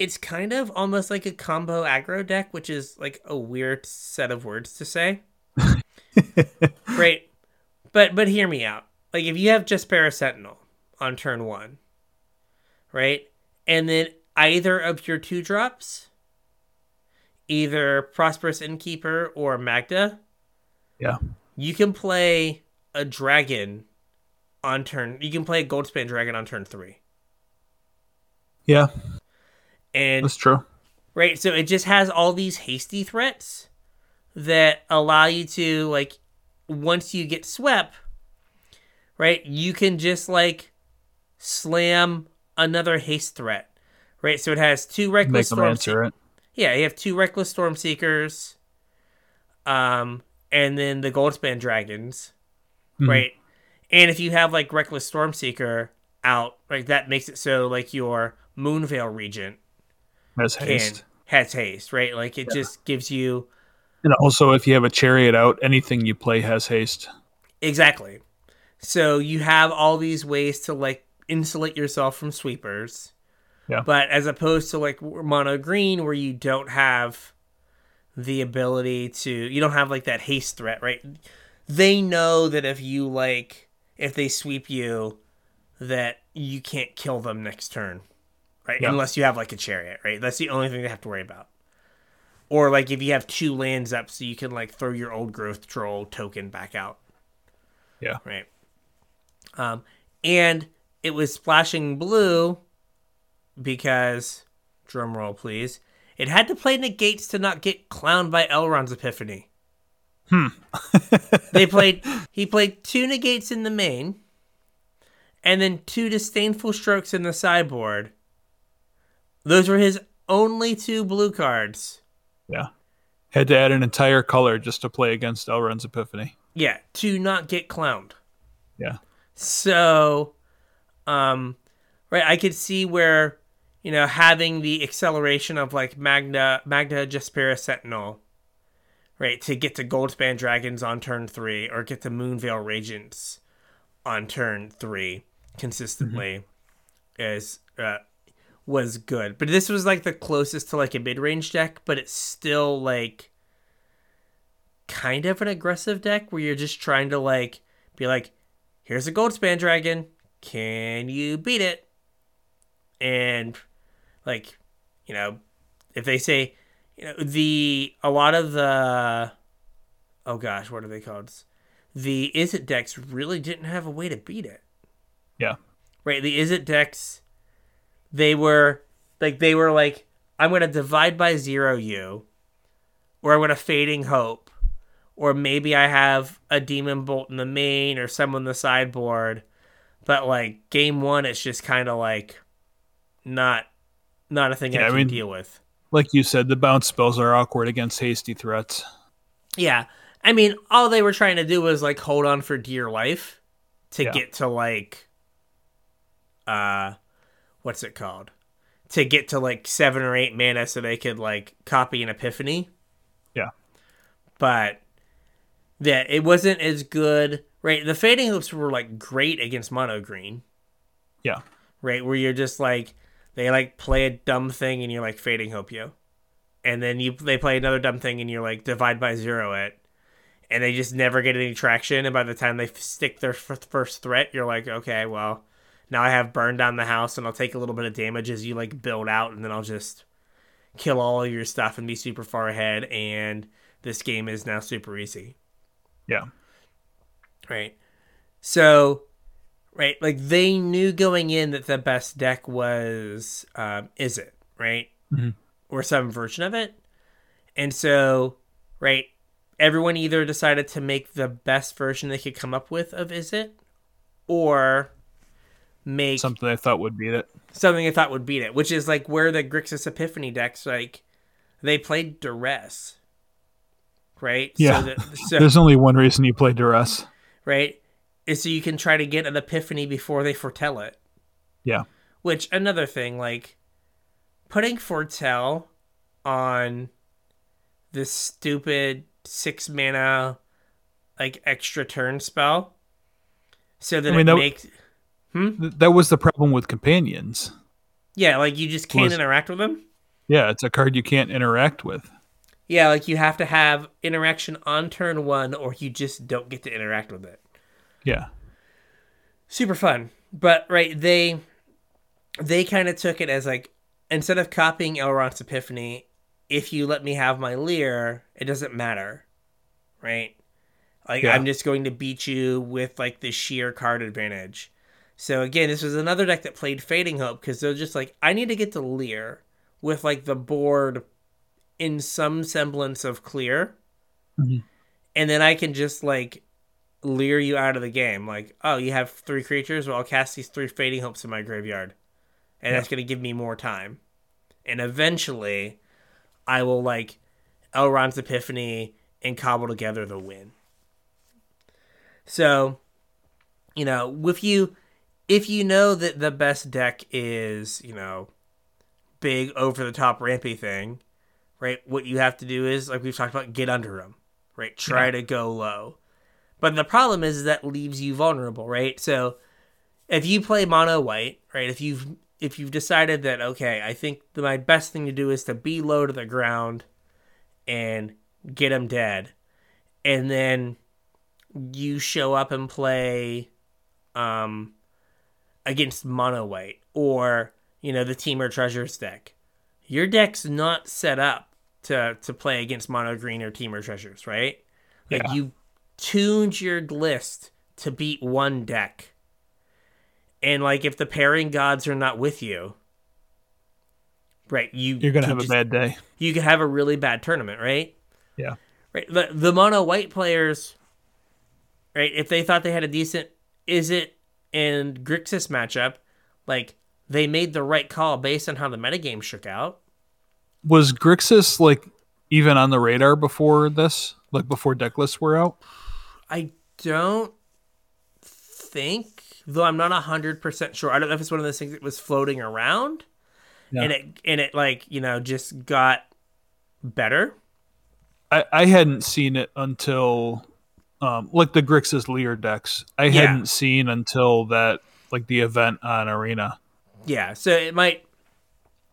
It's kind of almost like a combo aggro deck, which is like a weird set of words to say. Great, but but hear me out. Like if you have just Parasentinel on turn one, right, and then either of your two drops, either Prosperous Innkeeper or Magda, Yeah. you can play a dragon on turn. You can play a Goldspan dragon on turn three, Yeah. And That's true. right, so it just has all these hasty threats that allow you to like once you get swept, right, you can just like slam another haste threat, right? So it has two reckless storm. it. Yeah, you have two reckless storm seekers, um, and then the Goldspan dragons, Mhm. right? And if you have like reckless storm seeker out, like that makes it so like your Moonveil regent As can haste. has haste, right? Like it just gives you And also, if you have a chariot out, anything you play has haste. exactly. So you have all these ways to like insulate yourself from sweepers. Yeah. But as opposed to like mono green, where you don't have the ability to, you don't have like that haste threat, right? They know that if you like, if they sweep you, that you can't kill them next turn, right? Yeah. Unless you have like a chariot, right? That's the only thing they have to worry about. Or like if you have two lands up, so you can like throw your old growth troll token back out. Yeah. Right. Um, and it was splashing blue because, drum roll please, it had to play negates to not get clowned by Alrund's Epiphany. Hmm. they played, he played two negates in the main, and then two disdainful strokes in the sideboard. Those were his only two blue cards. Yeah. Had to add an entire color just to play against Alrund's Epiphany. Yeah, to not get clowned. Yeah. So, um, right, I could see where, you know, having the acceleration of like Magda, Magda Jaspera Sentinel, right, to get to Goldspan Dragons on turn three or get to Moonveil Regents on turn three consistently is, uh, was good. But this was like the closest to like a mid range deck, but it's still like kind of an aggressive deck where you're just trying to like be like, here's a Goldspan dragon. Can you beat it? And like, you know, if they say, you know, the a lot of the oh gosh, what are they called? The Izzet decks really didn't have a way to beat it. Yeah. Right, the Izzet decks they were like they were like I'm going to divide by 0 you or I'm going to fading hope or maybe I have a demon bolt in the main or some on the sideboard. But like game 1 it's just kind of like not not a thing Yeah, I I can mean- deal with. Like you said, the bounce spells are awkward against hasty threats. Yeah. I mean, all they were trying to do was like hold on for dear life to Yeah. get to like uh what's it called? To get to like 7 or 8 mana so they could like copy an epiphany. Yeah. But that it wasn't as good, right? The fading hopes were like great against mono green, Yeah. right? Where you're just like they like play a dumb thing and you're like fading hope you. And then you they play another dumb thing and you're like divide by 0 it and they just never get any traction. And by the time they f- stick their f- first threat, you're like, okay, well, now I have burned down the house, and I'll take a little bit of damage as you like build out, and then I'll just kill all of your stuff and be super far ahead. And this game is now super easy, Yeah. right? So, right, like they knew going in that the best deck was, um, Izzet right, Mhm. or some version of it, and so, right, everyone either decided to make the best version they could come up with of Izzet or make Something I thought would beat it. something I thought would beat it, which is like where the Grixis Epiphany decks like they played duress. Right? Yeah. So, that, so There's only one reason you play duress. right? Is so you can try to get an epiphany before they foretell it. Yeah. Which another thing, like putting foretell on this stupid six mana like extra turn spell. So that I mean, it that- makes Hmm? Th- That was the problem with companions. Yeah, like you just can't Was- interact with them. Yeah, it's a card you can't interact with. Yeah, like you have to have interaction on turn one or you just don't get to interact with it. Yeah. super fun but right they they kind of took it as like instead of copying alrund's epiphany if you let me have my Lier it doesn't matter right like Yeah. i'm just going to beat you with like the sheer card advantage so again this was another deck that played fading hope because they're just like i need to get to Lier with like the board in some semblance of clear Mhm. and then i can just like lure you out of the game. Like, oh, you have three creatures. Well, I'll cast these three fading hopes in my graveyard, and that's going to give me more time. And eventually, I will like Alrund's Epiphany and cobble together the win. So, you know, if you if you know that the best deck is, you know, big over the top rampy thing, right? What you have to do is like we've talked about, get under them, right? Try Yeah. to go low. But the problem is that leaves you vulnerable, right? So if you play mono white, right? If you've if you've decided that okay, I think that my best thing to do is to be low to the ground and get them dead, and then you show up and play um against mono white or you know the Temur treasures deck your deck's not set up to to play against mono green or Temur treasures right like Yeah. you tuned your list to beat one deck and like if the pairing gods are not with you right you You're gonna have a bad day. you could have a really bad tournament right Yeah. right the, the mono white players right if they thought they had a decent Izzet and grixis matchup like they made the right call based on how the metagame shook out Was Grixis like even on the radar before this? Like before deck lists were out? i don't think though i'm not 100% sure i don't know if it's one of those things that was floating around Yeah. and it and it like you know just got better I, I hadn't seen it until um like the Grixis Lier decks. I Yeah. hadn't seen until that like the event on Arena. Yeah, so it might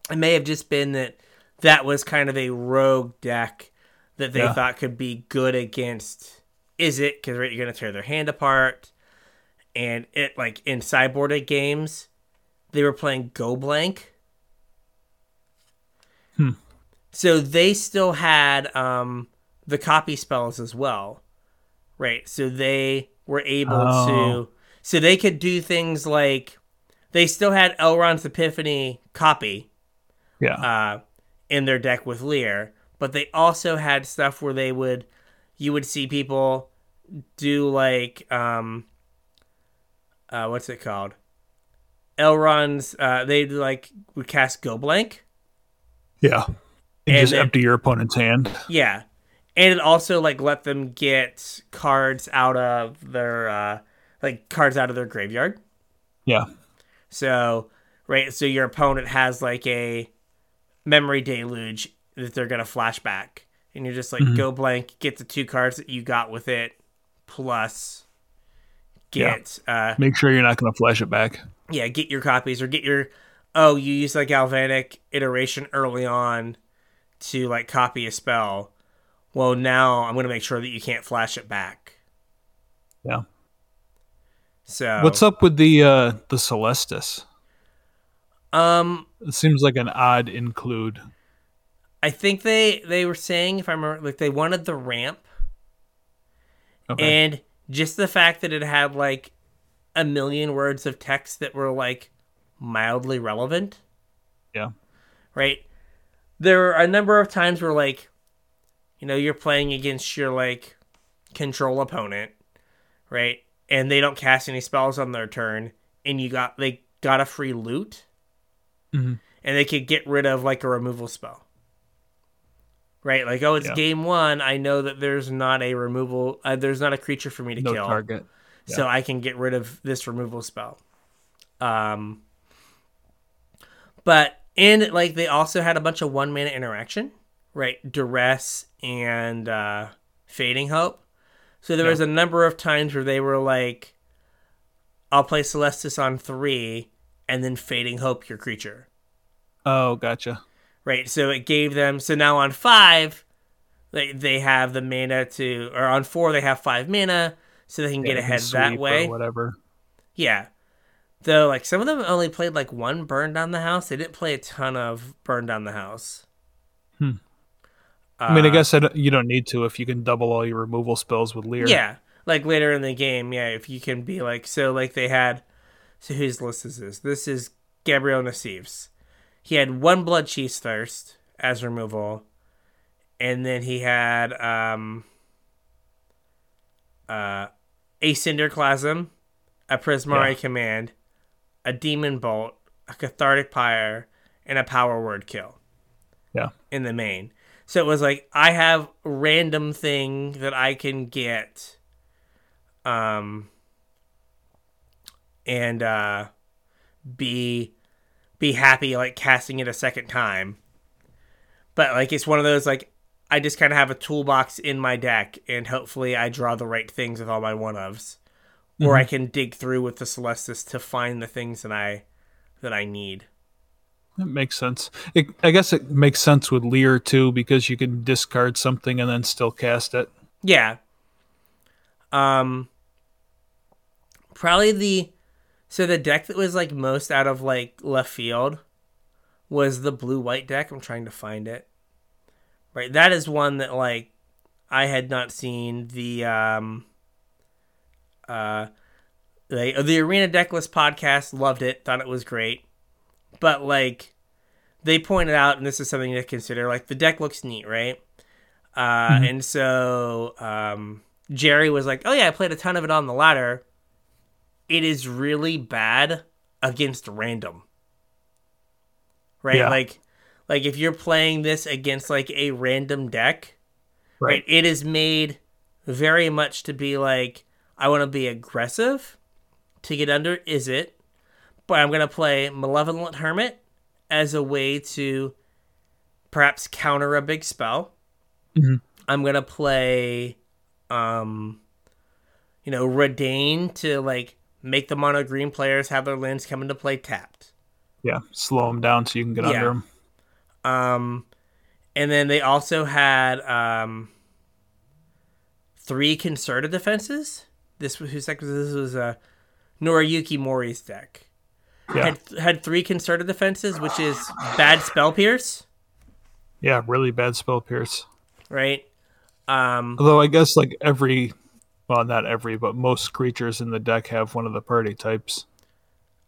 it may have just been that that was kind of a rogue deck that they Yeah. thought could be good against Izzet because right, you're going to tear their hand apart and it like in sideboarded games, they were playing Go Blank. Hmm. So they still had um, the copy spells as well, right? So they were able Oh. to, so they could do things like they still had Alrund's Epiphany copy Yeah. uh, in their deck with Lier, but they also had stuff where they would, you would see people do like, um, uh, what's it called? Alrund's, uh, they like would cast Go Blank. yeah. And, and just then- empty your opponent's hand. Yeah. And it also like let them get cards out of their uh like cards out of their graveyard. Yeah. So right, so your opponent has like a memory deluge that they're gonna flash back. And you're just like go blank, get the two cards that you got with it, plus get uh Make sure you're not going to flash it back. yeah, get your copies or get your oh, you use like galvanic iteration early on to like copy a spell. Well, now I'm gonna make sure that you can't flash it back. Yeah. So What's up with the uh the Celestus? Um, It seems like an odd include. I think they they were saying if I remember, like they wanted the ramp Okay. and just the fact that it had like a million words of text that were like mildly relevant. yeah. right? There are a number of times where like, you know, you're playing against your like control opponent, right? And they don't cast any spells on their turn, and you got they got a free loot, Mhm. and they could get rid of like a removal spell, right? Like, oh, it's Yeah. game one. I know that there's not a removal, uh, there's not a creature for me to No kill target. so I can get rid of this removal spell. Um, but and like they also had a bunch of one mana interaction, right? Duress and uh, Fading Hope. So there Yeah. was a number of times where they were like, "I'll play Celestus on three, and then Fading Hope your creature." Oh, gotcha. right? So it gave them so now on five, they they have the mana to, or on four they have five mana, so they can get you can ahead that way. whatever. Yeah. Though, like some of them only played like one burn down the house. They didn't play a ton of burn down the house. Hmm. I mean, I guess I don't, you don't need to if you can double all your removal spells with Lier. Yeah, like later in the game, yeah. If you can be like, so like they had, so whose list is this? This is Gabriel Nassif's. He had one Bloodchief's Thirst as removal, and then he had um, uh, a Cinderclasm, a Prismari Yeah. Command, a Demon Bolt, a Cathartic Pyre, and a Power Word Kill Yeah. in the main. So it was like I have random thing that I can get um and uh be be happy like casting it a second time. But like it's one of those like I just kind of have a toolbox in my deck and hopefully I draw the right things with all my one ofs or I can dig through with the Celestus to find the things that I that I need. That makes sense. It, I guess it makes sense with Lier too because you can discard something and then still cast it. Yeah. Um probably the so the deck that was like most out of like left field was the blue white deck. I'm trying to find it. Right. That is one that like I had not seen the um uh the the Arena Decklist podcast loved it, thought it was great. But like they pointed out and this is something to consider like the deck looks neat, right? Uh, and so um, Jerry was like, "Oh yeah, I played a ton of it on the ladder. It is really bad against random, right? Yeah. Like, like if you're playing this against like a random deck, Right. right? It is made very much to be like, I want to be aggressive to get under. Izzet? But I'm gonna play Malevolent Hermit as a way to perhaps counter a big spell. Mhm. I'm gonna play, um, you know, Reidane to like make the mono green players have their lands come into play tapped. Yeah, slow them down so you can get Yeah. under them. Um, and then they also had um, three concerted defenses. This was whose deck was this? Was uh, Noriyuki Mori's deck. Yeah. Had had three concerted defenses, which is bad spell pierce, Yeah, really bad spell pierce. right? Um, Although I guess like every, well, not every, but most creatures in the deck have one of the party types.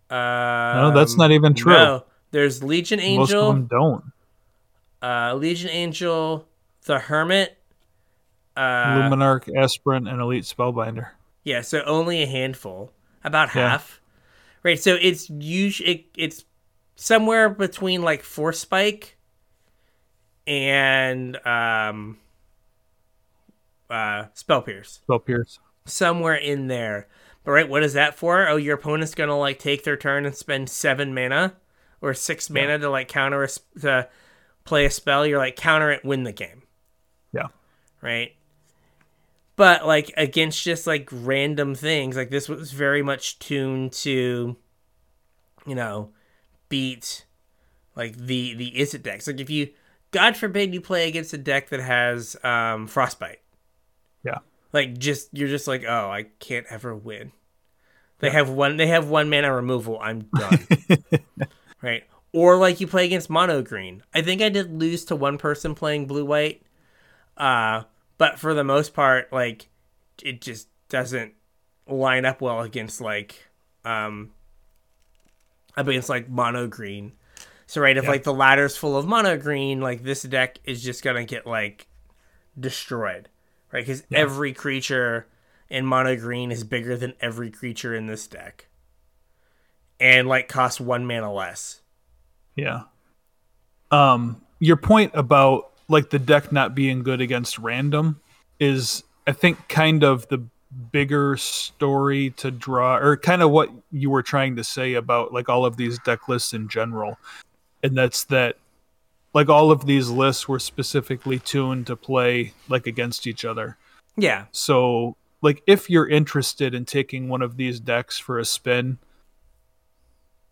no, that's not even true. No, there's Legion Angel. Most of them don't. uh, Legion Angel, the Hermit. Uh, Luminarch, Aspirant, and Elite Spellbinder. Yeah, so only a handful, about half. Right, so it's usually it, it's somewhere between like Force Spike and um uh Spell Pierce. Spell Pierce. Somewhere in there. But right, what is that for? Oh, your opponent's gonna like take their turn and spend seven mana or six mana to like counter a, to play a spell. You're like counter it, win the game Yeah. right? But like against just like random things, like this was very much tuned to, you know, beat like the the Izzet decks. Like if you, God forbid, you play against a deck that has um frostbite, Yeah. like just you're just like, oh, I can't ever win. They have one. They have one mana removal. I'm done. right. Or like you play against mono green. I think I did lose to one person playing blue white. Uh, but for the most part, like it just doesn't line up well against like um against like mono green. So right, if Yeah. like the ladder's full of mono green, like this deck is just gonna get like destroyed, right? Because every creature in mono green is bigger than every creature in this deck, and like costs one mana less. Yeah. Um, your point about like the deck not being good against random is, I think, kind of the bigger story to draw, or kind of what you were trying to say about like all of these deck lists in general, and that's that like all of these lists were specifically tuned to play like against each other. Yeah, So, like, if you're interested in taking one of these decks for a spin,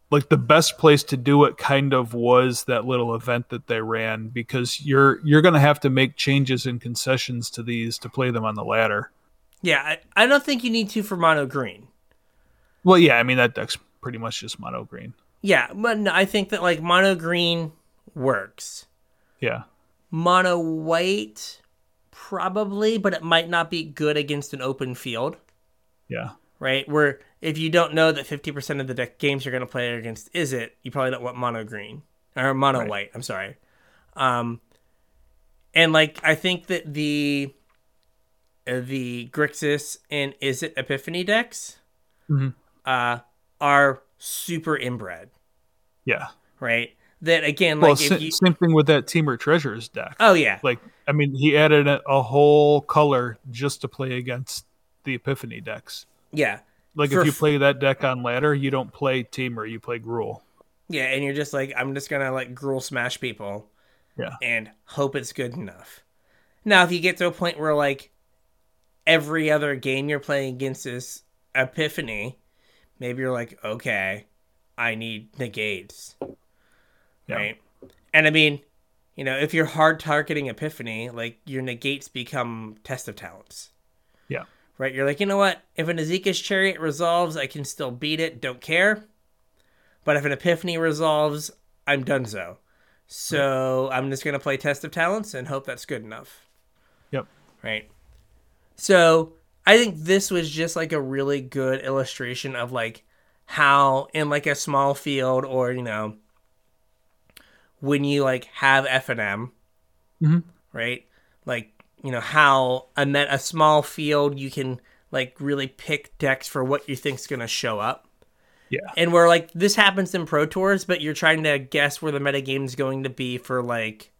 like the best place to do it kind of was that little event that they ran because you're you're going to have to make changes and concessions to these to play them on the ladder. yeah. I, I don't think you need to for mono green. Well, yeah, I mean that deck's pretty much just mono green. Yeah, but no, I think that like mono green works. Yeah. Mono white probably, but it might not be good against an open field. Yeah. Right? Where if you don't know that 50% of the deck games you're going to play against Izzet, you probably don't want mono green or mono Right. white. I'm sorry. Um, and like I think that the uh, the Grixis and Izzet Epiphany decks Mhm. uh, are super inbred, Yeah. right? That again, Well, like you same thing with that Temur Treasures deck. oh yeah, Like, I mean, he added a, a whole color just to play against the Epiphany decks. Yeah, Like For if you f- play that deck on ladder, you don't play Temur, you play Gruul. yeah, and you're just like I'm just gonna like Gruul smash people Yeah. and hope it's good enough. Now, if you get to a point where like every other game you're playing against is Epiphany, maybe you're like, okay, I need negates, Yeah. right? And I mean, you know, if you're hard targeting Epiphany, like your negates become test of talents, Yeah. Right? You're like, you know what? If an Esika's chariot resolves, I can still beat it, don't care. But if an Epiphany resolves, I'm done so. So I'm just gonna play test of talents and hope that's good enough Yep. right? So I think this was just like a really good illustration of like how in like a small field or you know when you like have F and M, Mhm. right? Like you know how a met a small field you can like really pick decks for what you think's gonna show up. Yeah. And where like this happens in Pro Tours, but you're trying to guess where the metagame is going to be for like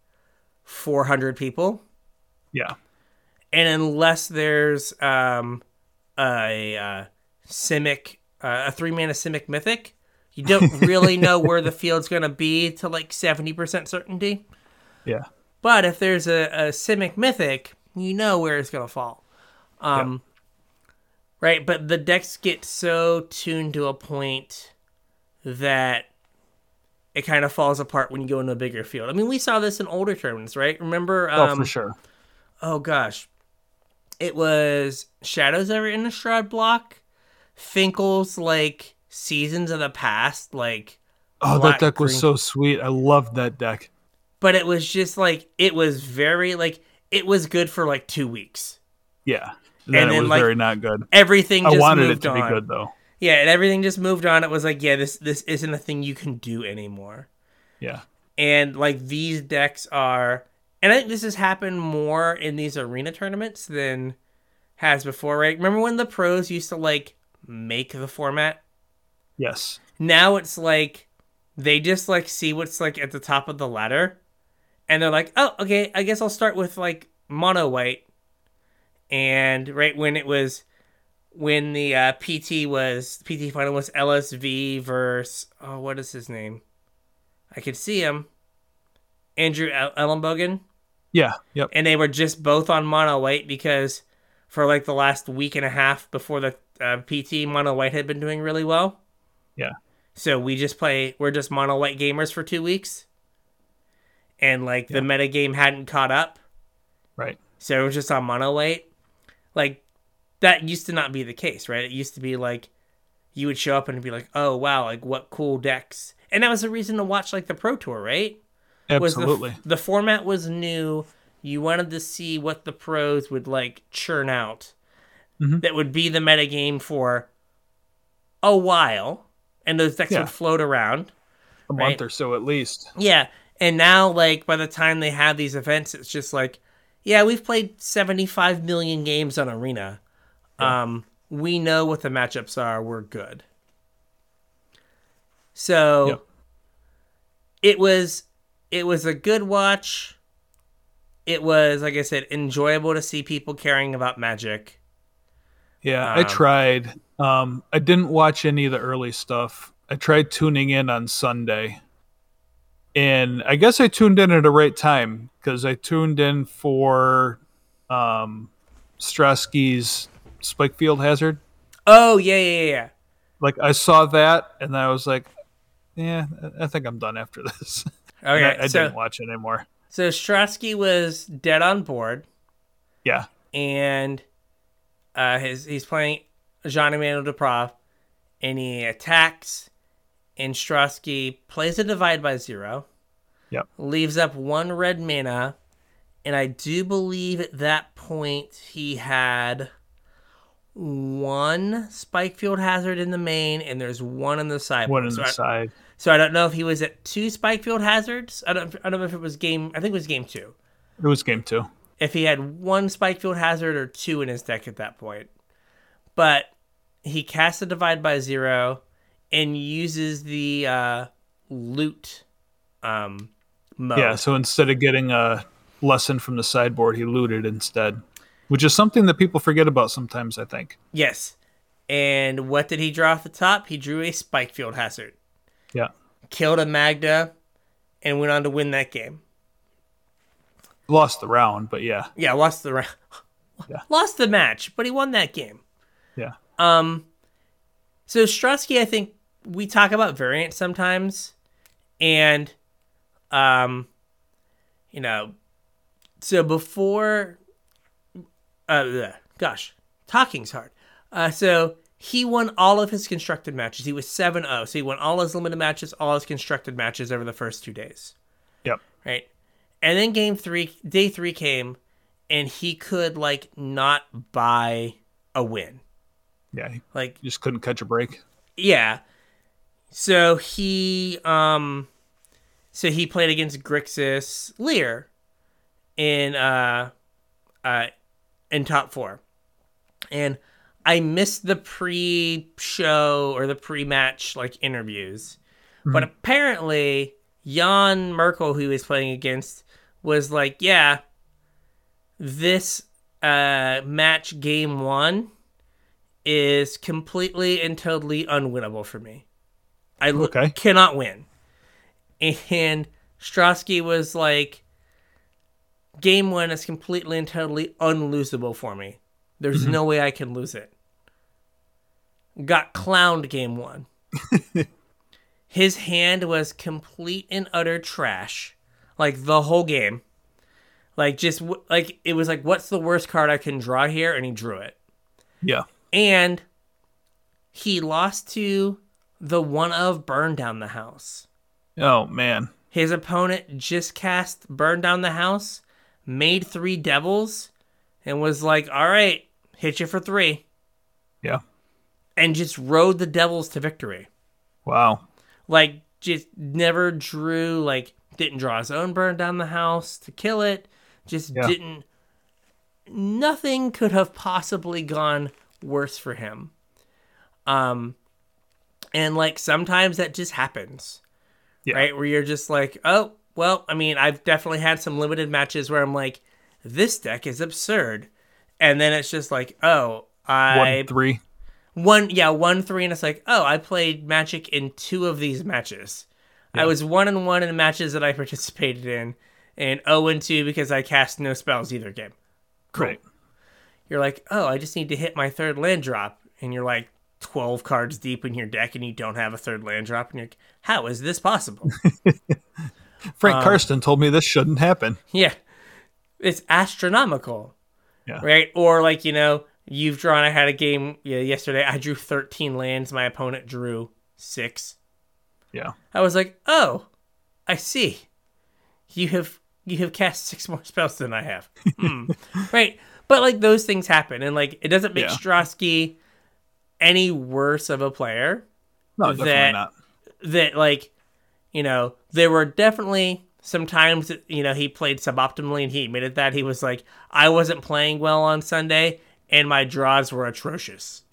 400 people Yeah. and unless there's um a uh, simic uh, a three mana simic mythic you don't really know where the field's going to be to like 70% certainty Yeah. But if there's a, a simic mythic you know where it's going to fall um right but the decks get so tuned to a point that it kind of falls apart when you go into a bigger field i mean we saw this in older tournaments right remember Oh, um, for sure. oh gosh it was shadows over Innistrad block Finkel's like seasons of the past, like Oh, that deck was so sweet. I loved that deck. But it was just like it was very like it was good for like two weeks. Yeah. And then And it was like, very not good. Everything I wanted it to on. be good though. Yeah, and everything just moved on. It was like, yeah, this this isn't a thing you can do anymore. Yeah. And like these decks are and I think this has happened more in these arena tournaments than has before, right? Remember when the pros used to like make the format? Yes. Now it's like they just like see what's like at the top of the ladder and they're like, "Oh, okay, I guess I'll start with like mono white." And right when it was when the uh, PT was PT final was LSV versus oh, what is his name? I could see him. Andrew El- Elenbogen Yeah. Yep. and they were just both on mono white because for like the last week and a half before the uh, PT mono white had been doing really well. Yeah. So we just play. We're just mono white gamers for two weeks, and like the meta game hadn't caught up, Right. so it was just on mono white. Like that used to not be the case, right? It used to be like you would show up and be like, "Oh wow, like what cool decks," and that was the reason to watch like the pro tour, right? was the- Absolutely. The, format was new. You wanted to see what the pros would like churn out. Mhm. That would be the meta game for a while, and those decks Yeah. would float around. a right. month or so at least. Yeah, and now like by the time they have these events, it's just like, yeah, we've played seventy five million games on Arena. Um, we know what the matchups are. We're good. So Yep. it was it was a good watch. It was like I said, enjoyable to see people caring about Magic. Yeah, I Um, tried. Um, I didn't watch any of the early stuff. I tried tuning in on Sunday, and I guess I tuned in at the right time because I tuned in for um, Strasky's Spikefield Hazard. Oh yeah, yeah, yeah. Like I saw that, and I was like, "Yeah, I- think I'm done after this." Okay, I, I so didn't watch it anymore. so Strasky was dead on board. Yeah, and uh, his he's playing Jean Emmanuel Depraz, and he attacks, and Strosky plays a divide by zero. Yep. Leaves up one red mana, and I do believe at that point he had one spike field Hazard in the main, and there's one in the side. one on so the I, side. So I don't know if he was at two spike field Hazards. I don't. I don't know if it was game. I think it was game two It was game two. if he had one spike field Hazard or two in his deck at that point. But he casts a divide by zero and uses the uh, loot um, mode. Yeah, so instead of getting a lesson from the sideboard, he looted instead, which is something that people forget about sometimes. I think. Yes. And what did he draw off the top? He drew a spike field Hazard, Yeah, killed a Magda, and went on to win that game. lost the round, but yeah, Yeah, lost the round. Yeah. Lost the match, but he won that game. yeah, Um, so Strusky, I think we talk about variants sometimes, and um, you know, so before, uh, gosh, talking's hard. Uh, so he won all of his constructed matches. He was 7-0, so he won all his limited matches, all his constructed matches over the first two days yep, right? And then game three, day three came, and he could like not buy a win. yeah. Like, just couldn't catch a break. yeah. So he, um, so he played against Grixis Lier in uh, uh, in top four, and I missed the pre-show or the pre-match like interviews, but apparently Jan Merkel, who he was playing against, was like, yeah, this uh, match game one is completely and totally unwinnable for me. I Okay. cannot win. And Strosky was like, game one is completely and totally unlosable for me. There's mm-hmm. no way I can lose it. Got clowned game one. His hand was complete and utter trash, like the whole game. Like just like it was like, what's the worst card I can draw here? And he drew it Yeah, and he lost to the one of Burn Down the House. Oh man. His opponent just cast Burn Down the House, made three devils, and was like, all right, hit you for three. Yeah. And just rode the devils to victory. Wow. Like, just never drew, like, didn't draw his own Burn Down the House to kill it. Just Yeah. didn't. Nothing could have possibly gone worse for him. Um, and like sometimes that just happens Yeah. right? Where you're just like, oh, well, I mean, I've definitely had some limited matches where I'm like, this deck is absurd. And then it's just like, oh, I One three. one yeah, one three, and it's like, oh, I played magic in two of these matches. I was one and one in the matches that I participated in, and 0 and two because I cast no spells either game. Right. You're like, oh, I just need to hit my third land drop, and you're like 12 cards deep in your deck, and you don't have a third land drop, and you're like, how is this possible? Frank Um, Karsten told me this shouldn't happen. Yeah. It's astronomical. Yeah. Right? Or like, you know, you've drawn I had a game yeah, yesterday. I drew 13 lands, my opponent drew 6. Yeah. I was like, "Oh, I see. You have you have cast 6 more spells than I have." Hmm. right? But like those things happen and like it doesn't make Yeah. Strosky any worse of a player No, definitely That- not. that like you know there were definitely some times that you know he played suboptimally and he admitted that. He was like i wasn't playing well on sunday and my draws were atrocious.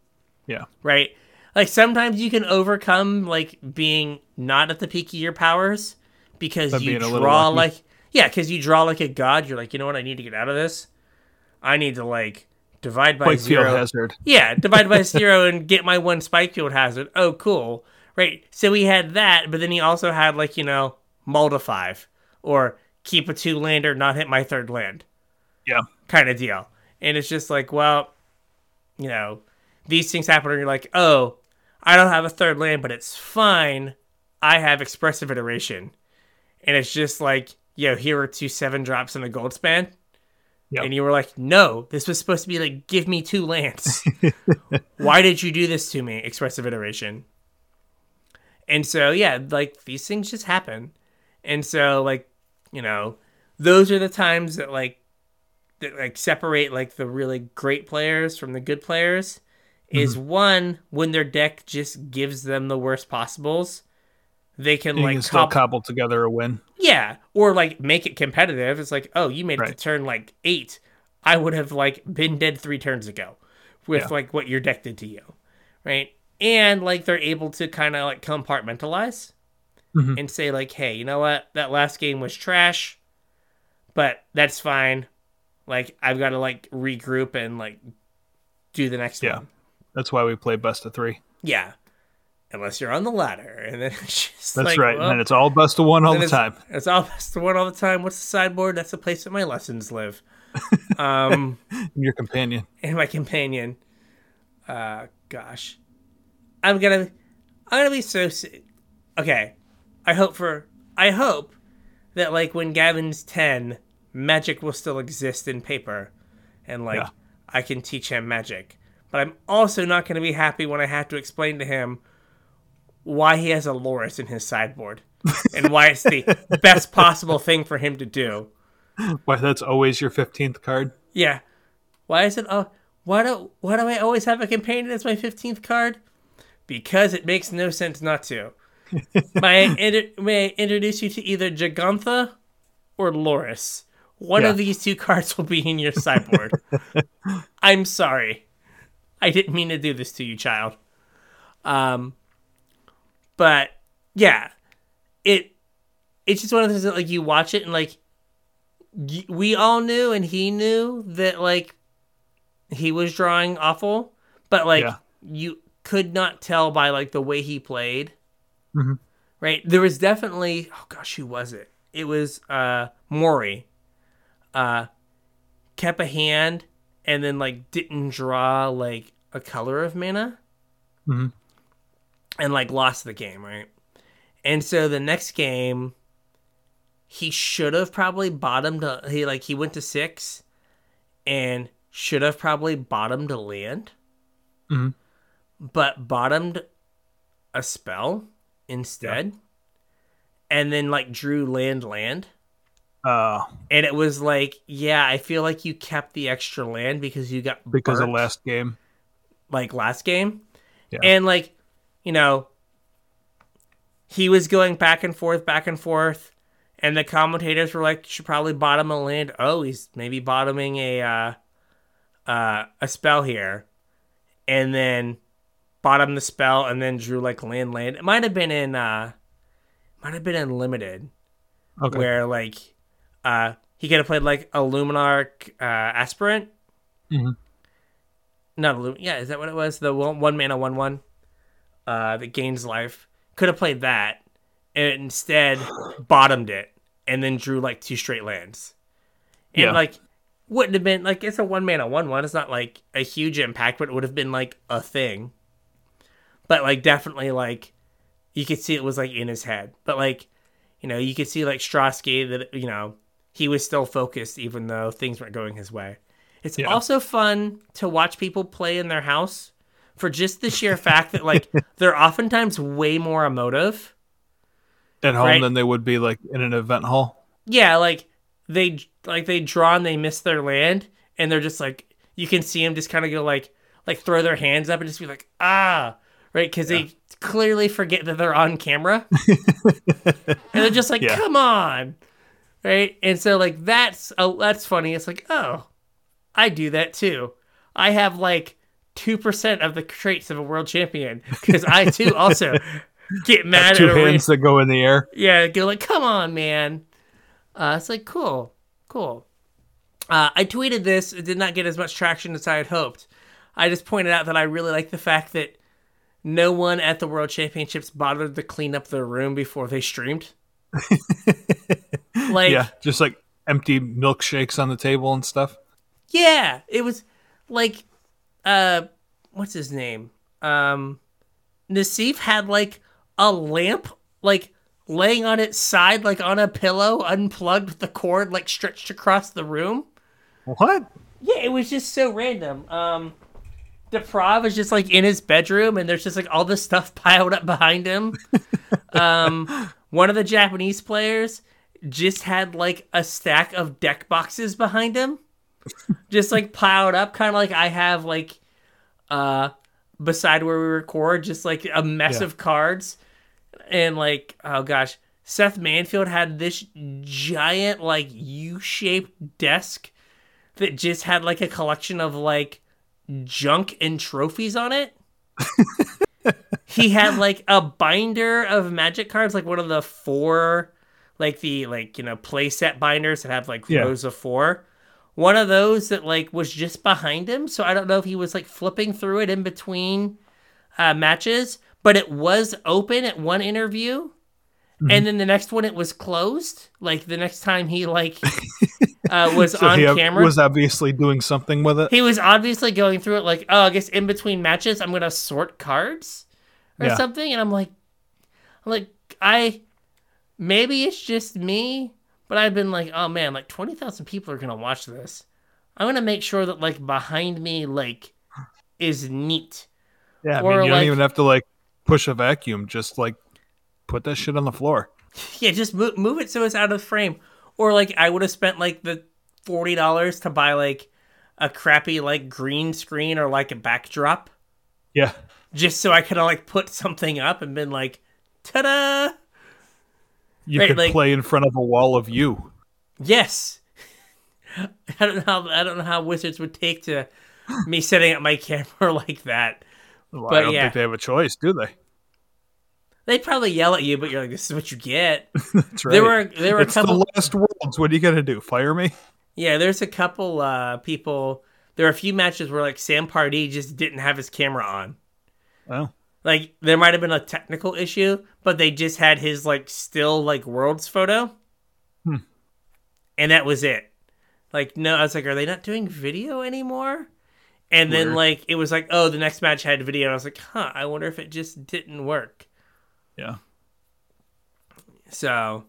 Yeah. right? Like sometimes you can overcome like being not at the peak of your powers because you draw like yeah because you draw like a god you're like you know what? I need to get out of this. I need to like divide by field zero hazard. yeah, divide by zero and get my one spike field hazard. Oh, cool. Right. So he had that, but then he also had like, you know, multi five or keep a two lander, not hit my third land Yeah. kind of deal. And it's just like, well, you know, these things happen and you're like, oh, I don't have a third land, but it's fine. I have expressive iteration. And it's just like, yo, here are two seven drops in a gold span. Yep. And you were like, no, this was supposed to be like, give me two lands. Why did you do this to me? Expressive iteration. And so, yeah, like these things just happen. And so, like, you know, those are the times that, like, that like separate like the really great players from the good players is mm-hmm. one when their deck just gives them the worst possibles they can You like can still cop- cobble together a win. yeah or like make it competitive it's like oh you made it to turn like eight i would have like been dead three turns ago with Yeah. like what your deck did to you right and like they're able to kind of like compartmentalize Mhm. and say like hey you know what that last game was trash but that's fine like i've got to like regroup and like do the next Yeah. one That's why we play best of three. yeah unless you're on the ladder and then it's just That's like, right. well, and it's all best of one all the time. It's all that's the one all the time. What's the sideboard? That's the place that my lessons live. um, Your companion. and my companion. Uh, gosh, I'm gonna, I'm gonna be so. Okay, I hope for. I hope that like when Gavin's ten, magic will still exist in paper, and like Yeah. I can teach him magic. But I'm also not gonna be happy when I have to explain to him why he has a Lurrus in his sideboard and why it's the best possible thing for him to do. Why that's always your fifteenth card. Yeah. Why is it? Oh, why do why do I always have a companion as my fifteenth card? Because it makes no sense not to. may, I inter- may I introduce you to either Jegantha or Lurrus? One Yeah. of these two cards will be in your sideboard. I'm sorry. I didn't mean to do this to you, child. Um, but yeah, it it's just one of those that like you watch it and like y- we all knew and he knew that like he was drawing awful, but like Yeah. you could not tell by like the way he played. Mhm. Right? There was definitely oh gosh, who was it? It was uh Maury. Uh kept a hand and then like didn't draw like a color of mana. Mhm. And like lost the game, right? And so the next game he should have probably bottomed he like he went to 6 and should have probably bottomed a land. Mhm. but bottomed a spell instead, and then like drew land land. Uh, And it was like, yeah, I feel like you kept the extra land because you got because of last game. like last game. Yeah. And like, you know, he was going back and forth, back and forth, and the commentators were like, should probably bottom a land. Oh, he's maybe bottoming a uh uh a spell here. And then bottom the spell and then drew like land land. It might have been in uh might have been in limited Okay. where like uh he could have played like a Luminarch uh aspirant. Mm-hmm. Not a Lum- yeah, is that what it was? The one, one mana one one uh that gains life. Could have played that and instead bottomed it and then drew like two straight lands. And Yeah. like wouldn't have been like it's a one mana one one. It's not like a huge impact, but it would have been like a thing. But like definitely like you could see it was like in his head. But like you know, you could see like Strasky that you know he was still focused even though things weren't going his way. It's Yeah. also fun to watch people play in their house for just the sheer fact that like they're oftentimes way more emotive. At home right. than they would be like in an event hall. Yeah, like they like they draw and they miss their land and they're just like you can see them just kind of go like like throw their hands up and just be like ah right because they clearly forget that they're on camera and they're just like Yeah. come on right and so like that's oh that's funny it's like oh i do that too i have like 2% of the traits of a world champion because i too also get mad Two at ran- hands that go in the air. yeah, go like, come on, man. Uh, it's like, cool, cool. Uh, I tweeted this. It did not get as much traction as I had hoped. I just pointed out that I really like the fact that no one at the World Championships bothered to clean up their room before they streamed. like, yeah, just like empty milkshakes on the table and stuff. Yeah, it was like uh what's his name? Um Nassif had like a lamp like laying on its side like on a pillow unplugged with the cord like stretched across the room. What? Yeah, it was just so random. Um Depraz is just like in his bedroom and there's just like all this stuff piled up behind him. um one of the Japanese players just had like a stack of deck boxes behind him. Just like piled up kind of like I have like uh beside where we record just like a mess Yeah. of cards and like oh gosh Seth Manfield had this giant like U-shaped desk that just had like a collection of like junk and trophies on it. he had like a binder of magic cards, like one of the four, like the like you know playset binders that have like Yeah. rows of four. One of those that like was just behind him, so I don't know if he was like flipping through it in between uh, matches, but it was open at one interview, Mm-hmm. and then the next one it was closed. Like the next time he like uh, was So on he camera, was obviously doing something with it. he was obviously going through it like, oh, I guess in between matches, I'm gonna sort cards or Yeah. something, and I'm like, I'm like, I maybe it's just me, but I've been like, oh man, like twenty thousand people are gonna watch this. I'm gonna make sure that like behind me like is neat. Yeah, I Or, mean, you like- don't even have to like push a vacuum. Just like put that shit on the floor. Yeah, just move move it so it's out of frame. Or like I would have spent like the forty dollars to buy like a crappy like green screen or like a backdrop. Yeah, just so I could have like put something up and been like, ta-da! You Right, could like- play in front of a wall of you. Yes. I don't know how I don't know how wizards would take to me setting up my camera like that. Well, But I don't yeah. think they have a choice, do they? They'd probably yell at you, but you're like, "This is what you get." That's right. There were there were a couple. the last worlds. What are you gonna do? Fire me? Yeah, there's a couple uh, people. There are a few matches where like Sam Pardee just didn't have his camera on. Oh, Like there might have been a technical issue, but they just had his like still like worlds photo, Hmm. and that was it. Like no, I was like, are they not doing video anymore? And then Weird. like it was like, oh, the next match had video. And I was like, huh, I wonder if it just didn't work. yeah. So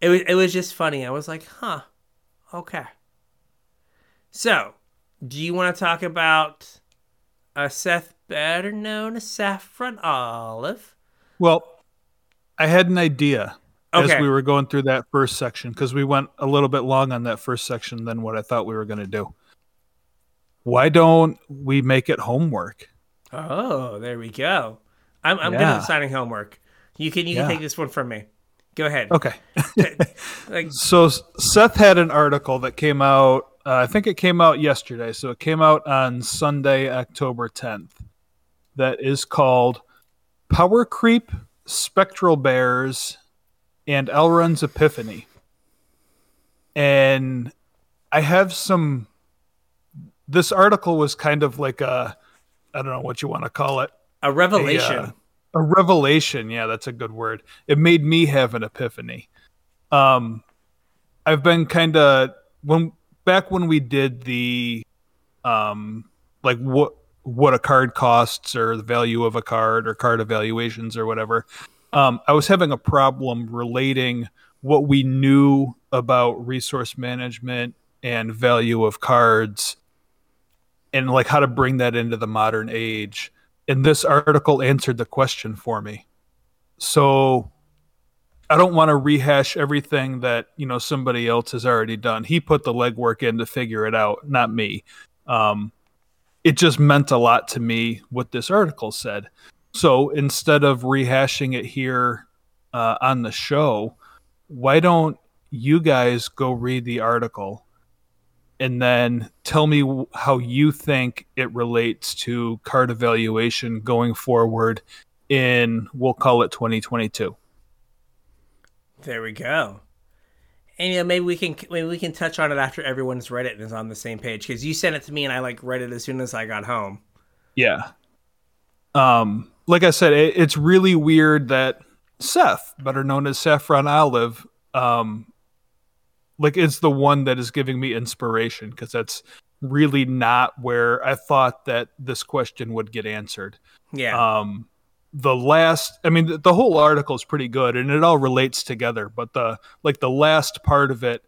it was it was just funny. I was like, huh, okay. So, do you want to talk about uh, Seth better known as Saffron Olive. Well, I had an idea Okay. as we were going through that first section because we went a little bit long on that first section than what I thought we were going to do. Why don't we make it homework? Oh, there we go. I'm, I'm good at assigning homework. You can you can take this one from me. Go ahead. Okay. Like, So Seth had an article that came out. Uh, I think it came out yesterday. So it came out on Sunday, October 10th. That is called "Power Creep, Spectral Bears, and Alrund's Epiphany." And I have some. This article was kind of like a, I don't know what you want to call it a revelation. a, a revelation yeah that's a good word it made me have an epiphany um i've been kind of when back when we did the um like what what a card costs or the value of a card or card evaluations or whatever. Um i was having a problem relating what we knew about resource management and value of cards and like how to bring that into the modern age. And this article answered the question for me. So i don't want to rehash everything that you know somebody else has already done. He put the legwork in to figure it out not me. Um, it just meant a lot to me what this article said so instead of rehashing it here uh, on the show why don't you guys go read the article and then tell me how you think it relates to card evaluation going forward in we'll call it 2022 There we go. And you know, maybe we can maybe we can touch on it after everyone's read it and is on the same page because you sent it to me and I like read it as soon as I got home. yeah um like i said it, it's really weird that seth better known as saffron olive um like is the one that is giving me inspiration because that's really not where i thought that this question would get answered Yeah. um the last i mean the, the whole article is pretty good and it all relates together but the like the last part of it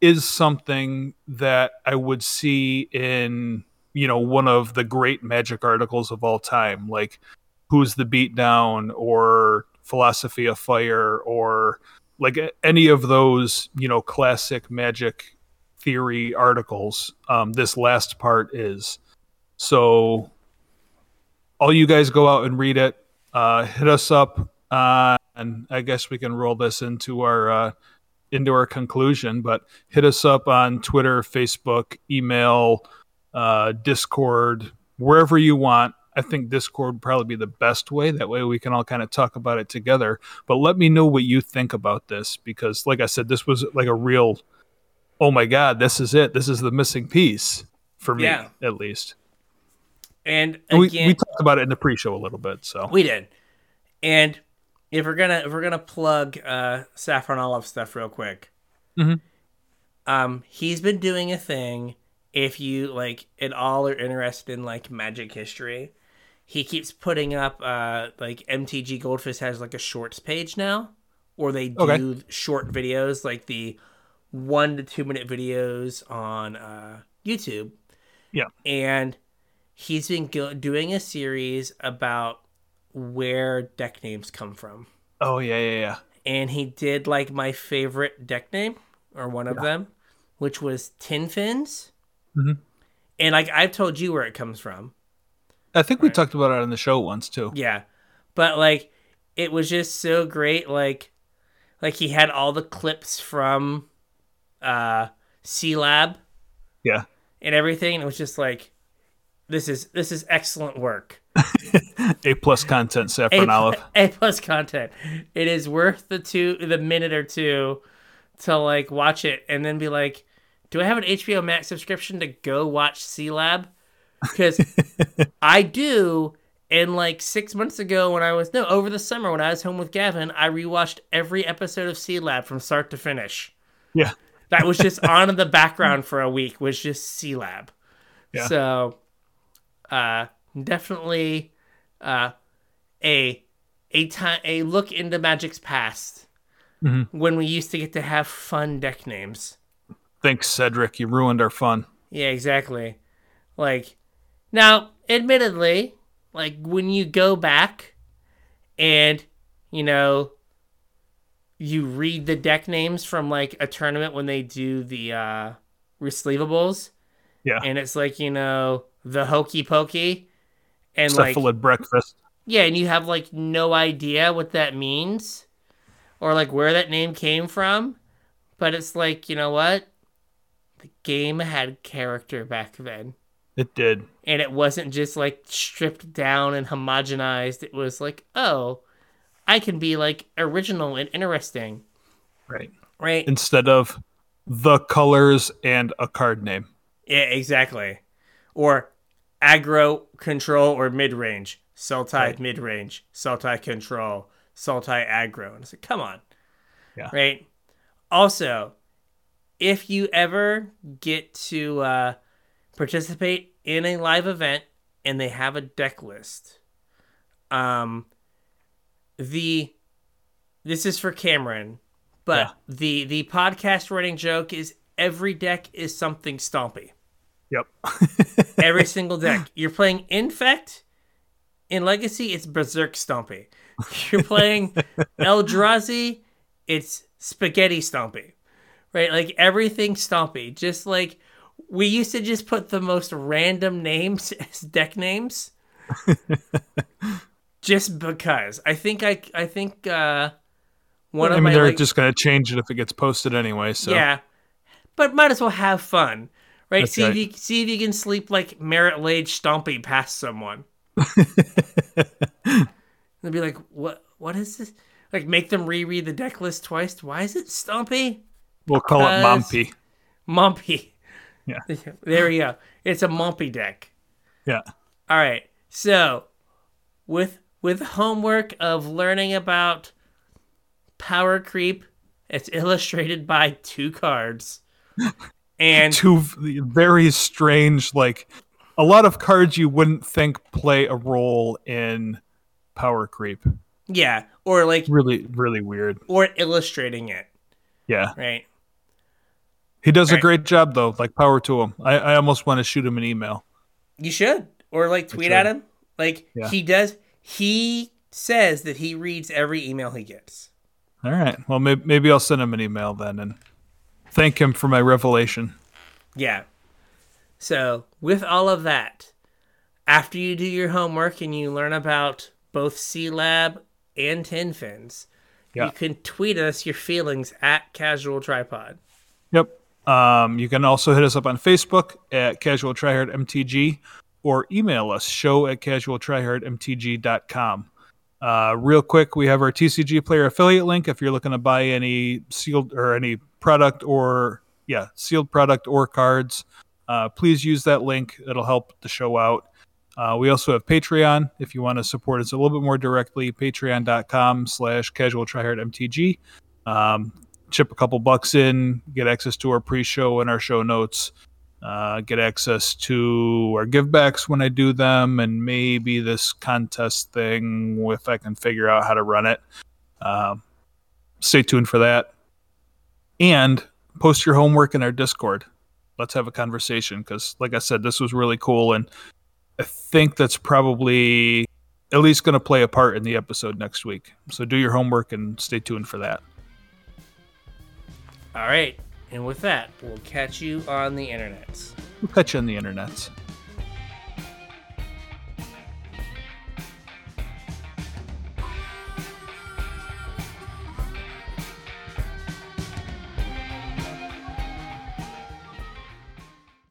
is something that i would see in you know one of the great magic articles of all time like who's the beatdown or philosophy of fire or like any of those you know classic magic theory articles um, this last part is. So all you guys go out and read it uh, hit us up uh, and i guess we can roll this into our uh, into our conclusion but hit us up on twitter facebook email uh, discord wherever you want. I think discord would probably be the best way. That way we can all kind of talk about it together. But let me know what you think about this because like i said this was like a real oh my god this is it. This is the missing piece for me Yeah. at least and and we, again, we talked about it in the pre-show a little bit so We did. And if we're gonna if we're gonna plug uh Saffron Olive stuff real quick. Mhm. Um, he's been doing a thing. If you like at all are interested in like magic history, he keeps putting up uh like MTG Goldfish has like a shorts page now, or they do Okay. short videos like the one to two minute videos on uh YouTube. Yeah. And he's been go- doing a series about where deck names come from. oh yeah yeah yeah And he did like my favorite deck name, or one of them, which was Tin Fins. Mhm. And like I've told you where it comes from. i think we talked about it on the show once too Yeah. But like it was just so great. Like like he had all the clips from uh Sealab yeah and everything. It was just like this is this is excellent work. a plus content saffron A, olive A plus content. It is worth the two the minute or two to like watch it and then be like, do I have an HBO Max subscription to go watch Sealab? Because I do. And like six months ago, when I was no over the summer when I was home with Gavin, I rewatched every episode of Sealab from start to finish. yeah That was just on in the background for a week. Was just Sealab. Yeah. So, uh, definitely, uh, a a time a look into Magic's past Mhm. when we used to get to have fun deck names. thanks cedric you ruined our fun Yeah, exactly. Like now, admittedly, like when you go back and you know you read the deck names from like a tournament when they do the uh resleevables Yeah. and it's like you know the hokey pokey and like Cephalid breakfast. yeah and you have like no idea what that means or like where that name came from but it's like you know what the game had character back then It did. and it wasn't just like stripped down and homogenized. It was like, oh, I can be like original and interesting, Right. right? Instead of the colors and a card name. yeah, exactly. Or aggro control or mid range, Sultai Right. mid range, Sultai control, Sultai aggro, and it's like, come on, Yeah. right? Also, if you ever get to uh, participate in a live event and they have a deck list, um, the this is for Cameron, but Yeah. the the podcast running joke is every deck is something stompy. Yep. Every single deck. You're playing Infect in Legacy, it's Berserk Stompy. You're playing Eldrazi, it's Spaghetti Stompy. Right? Like everything Stompy. Just like we used to just put the most random names as deck names. just because. I think I I think uh one I of mean, my they're like, just going to change it if it gets posted anyway. So yeah, but might as well have fun, right? That's see if you see if you can sleep like Marit Lage Stompy past someone. They'll be like, "What? What is this?" Like, make them reread the deck list twice. Why is it Stompy? we'll call it Mompy. Mumpy. Yeah. There we go. It's a Mumpy deck. Yeah. All right. So, with with homework of learning about power creep, it's illustrated by two cards, and Two very strange, like a lot of cards you wouldn't think play a role in power creep. yeah, or like Really, really weird. or illustrating it, Yeah. right? He does a Right. great job though. Like power to him. I, I almost want to shoot him an email. You should or like tweet at him. Like Yeah. he does. He says that he reads every email he gets. All right. Well, maybe, maybe I'll send him an email then and thank him for my revelation. Yeah. So, with all of that, after you do your homework and you learn about both Sealab and Tin Fins, Yeah. you can tweet us your feelings at Casual Tryhard. Yep. Um, you can also hit us up on Facebook at Casual Tryhard MTG or email us show at casualtryhardmtg.com. Uh, real quick, we have our TCG player affiliate link if you're looking to buy any sealed or any product or yeah, sealed product or cards. Uh, please use that link. It'll help the show out. Uh, we also have Patreon if you want to support us a little bit more directly. Patreon.com slash casual tryhard MTG. Um, chip a couple bucks in, get access to our pre-show and our show notes, uh, get access to our givebacks when I do them, and maybe this contest thing if I can figure out how to run it. Um, stay tuned for that, and post your homework in our Discord. Let's have a conversation because, like I said, this was really cool, and I think that's probably at least going to play a part in the episode next week. So do your homework and stay tuned for that. All right. And with that, we'll catch you on the internet. We'll catch you on the internets.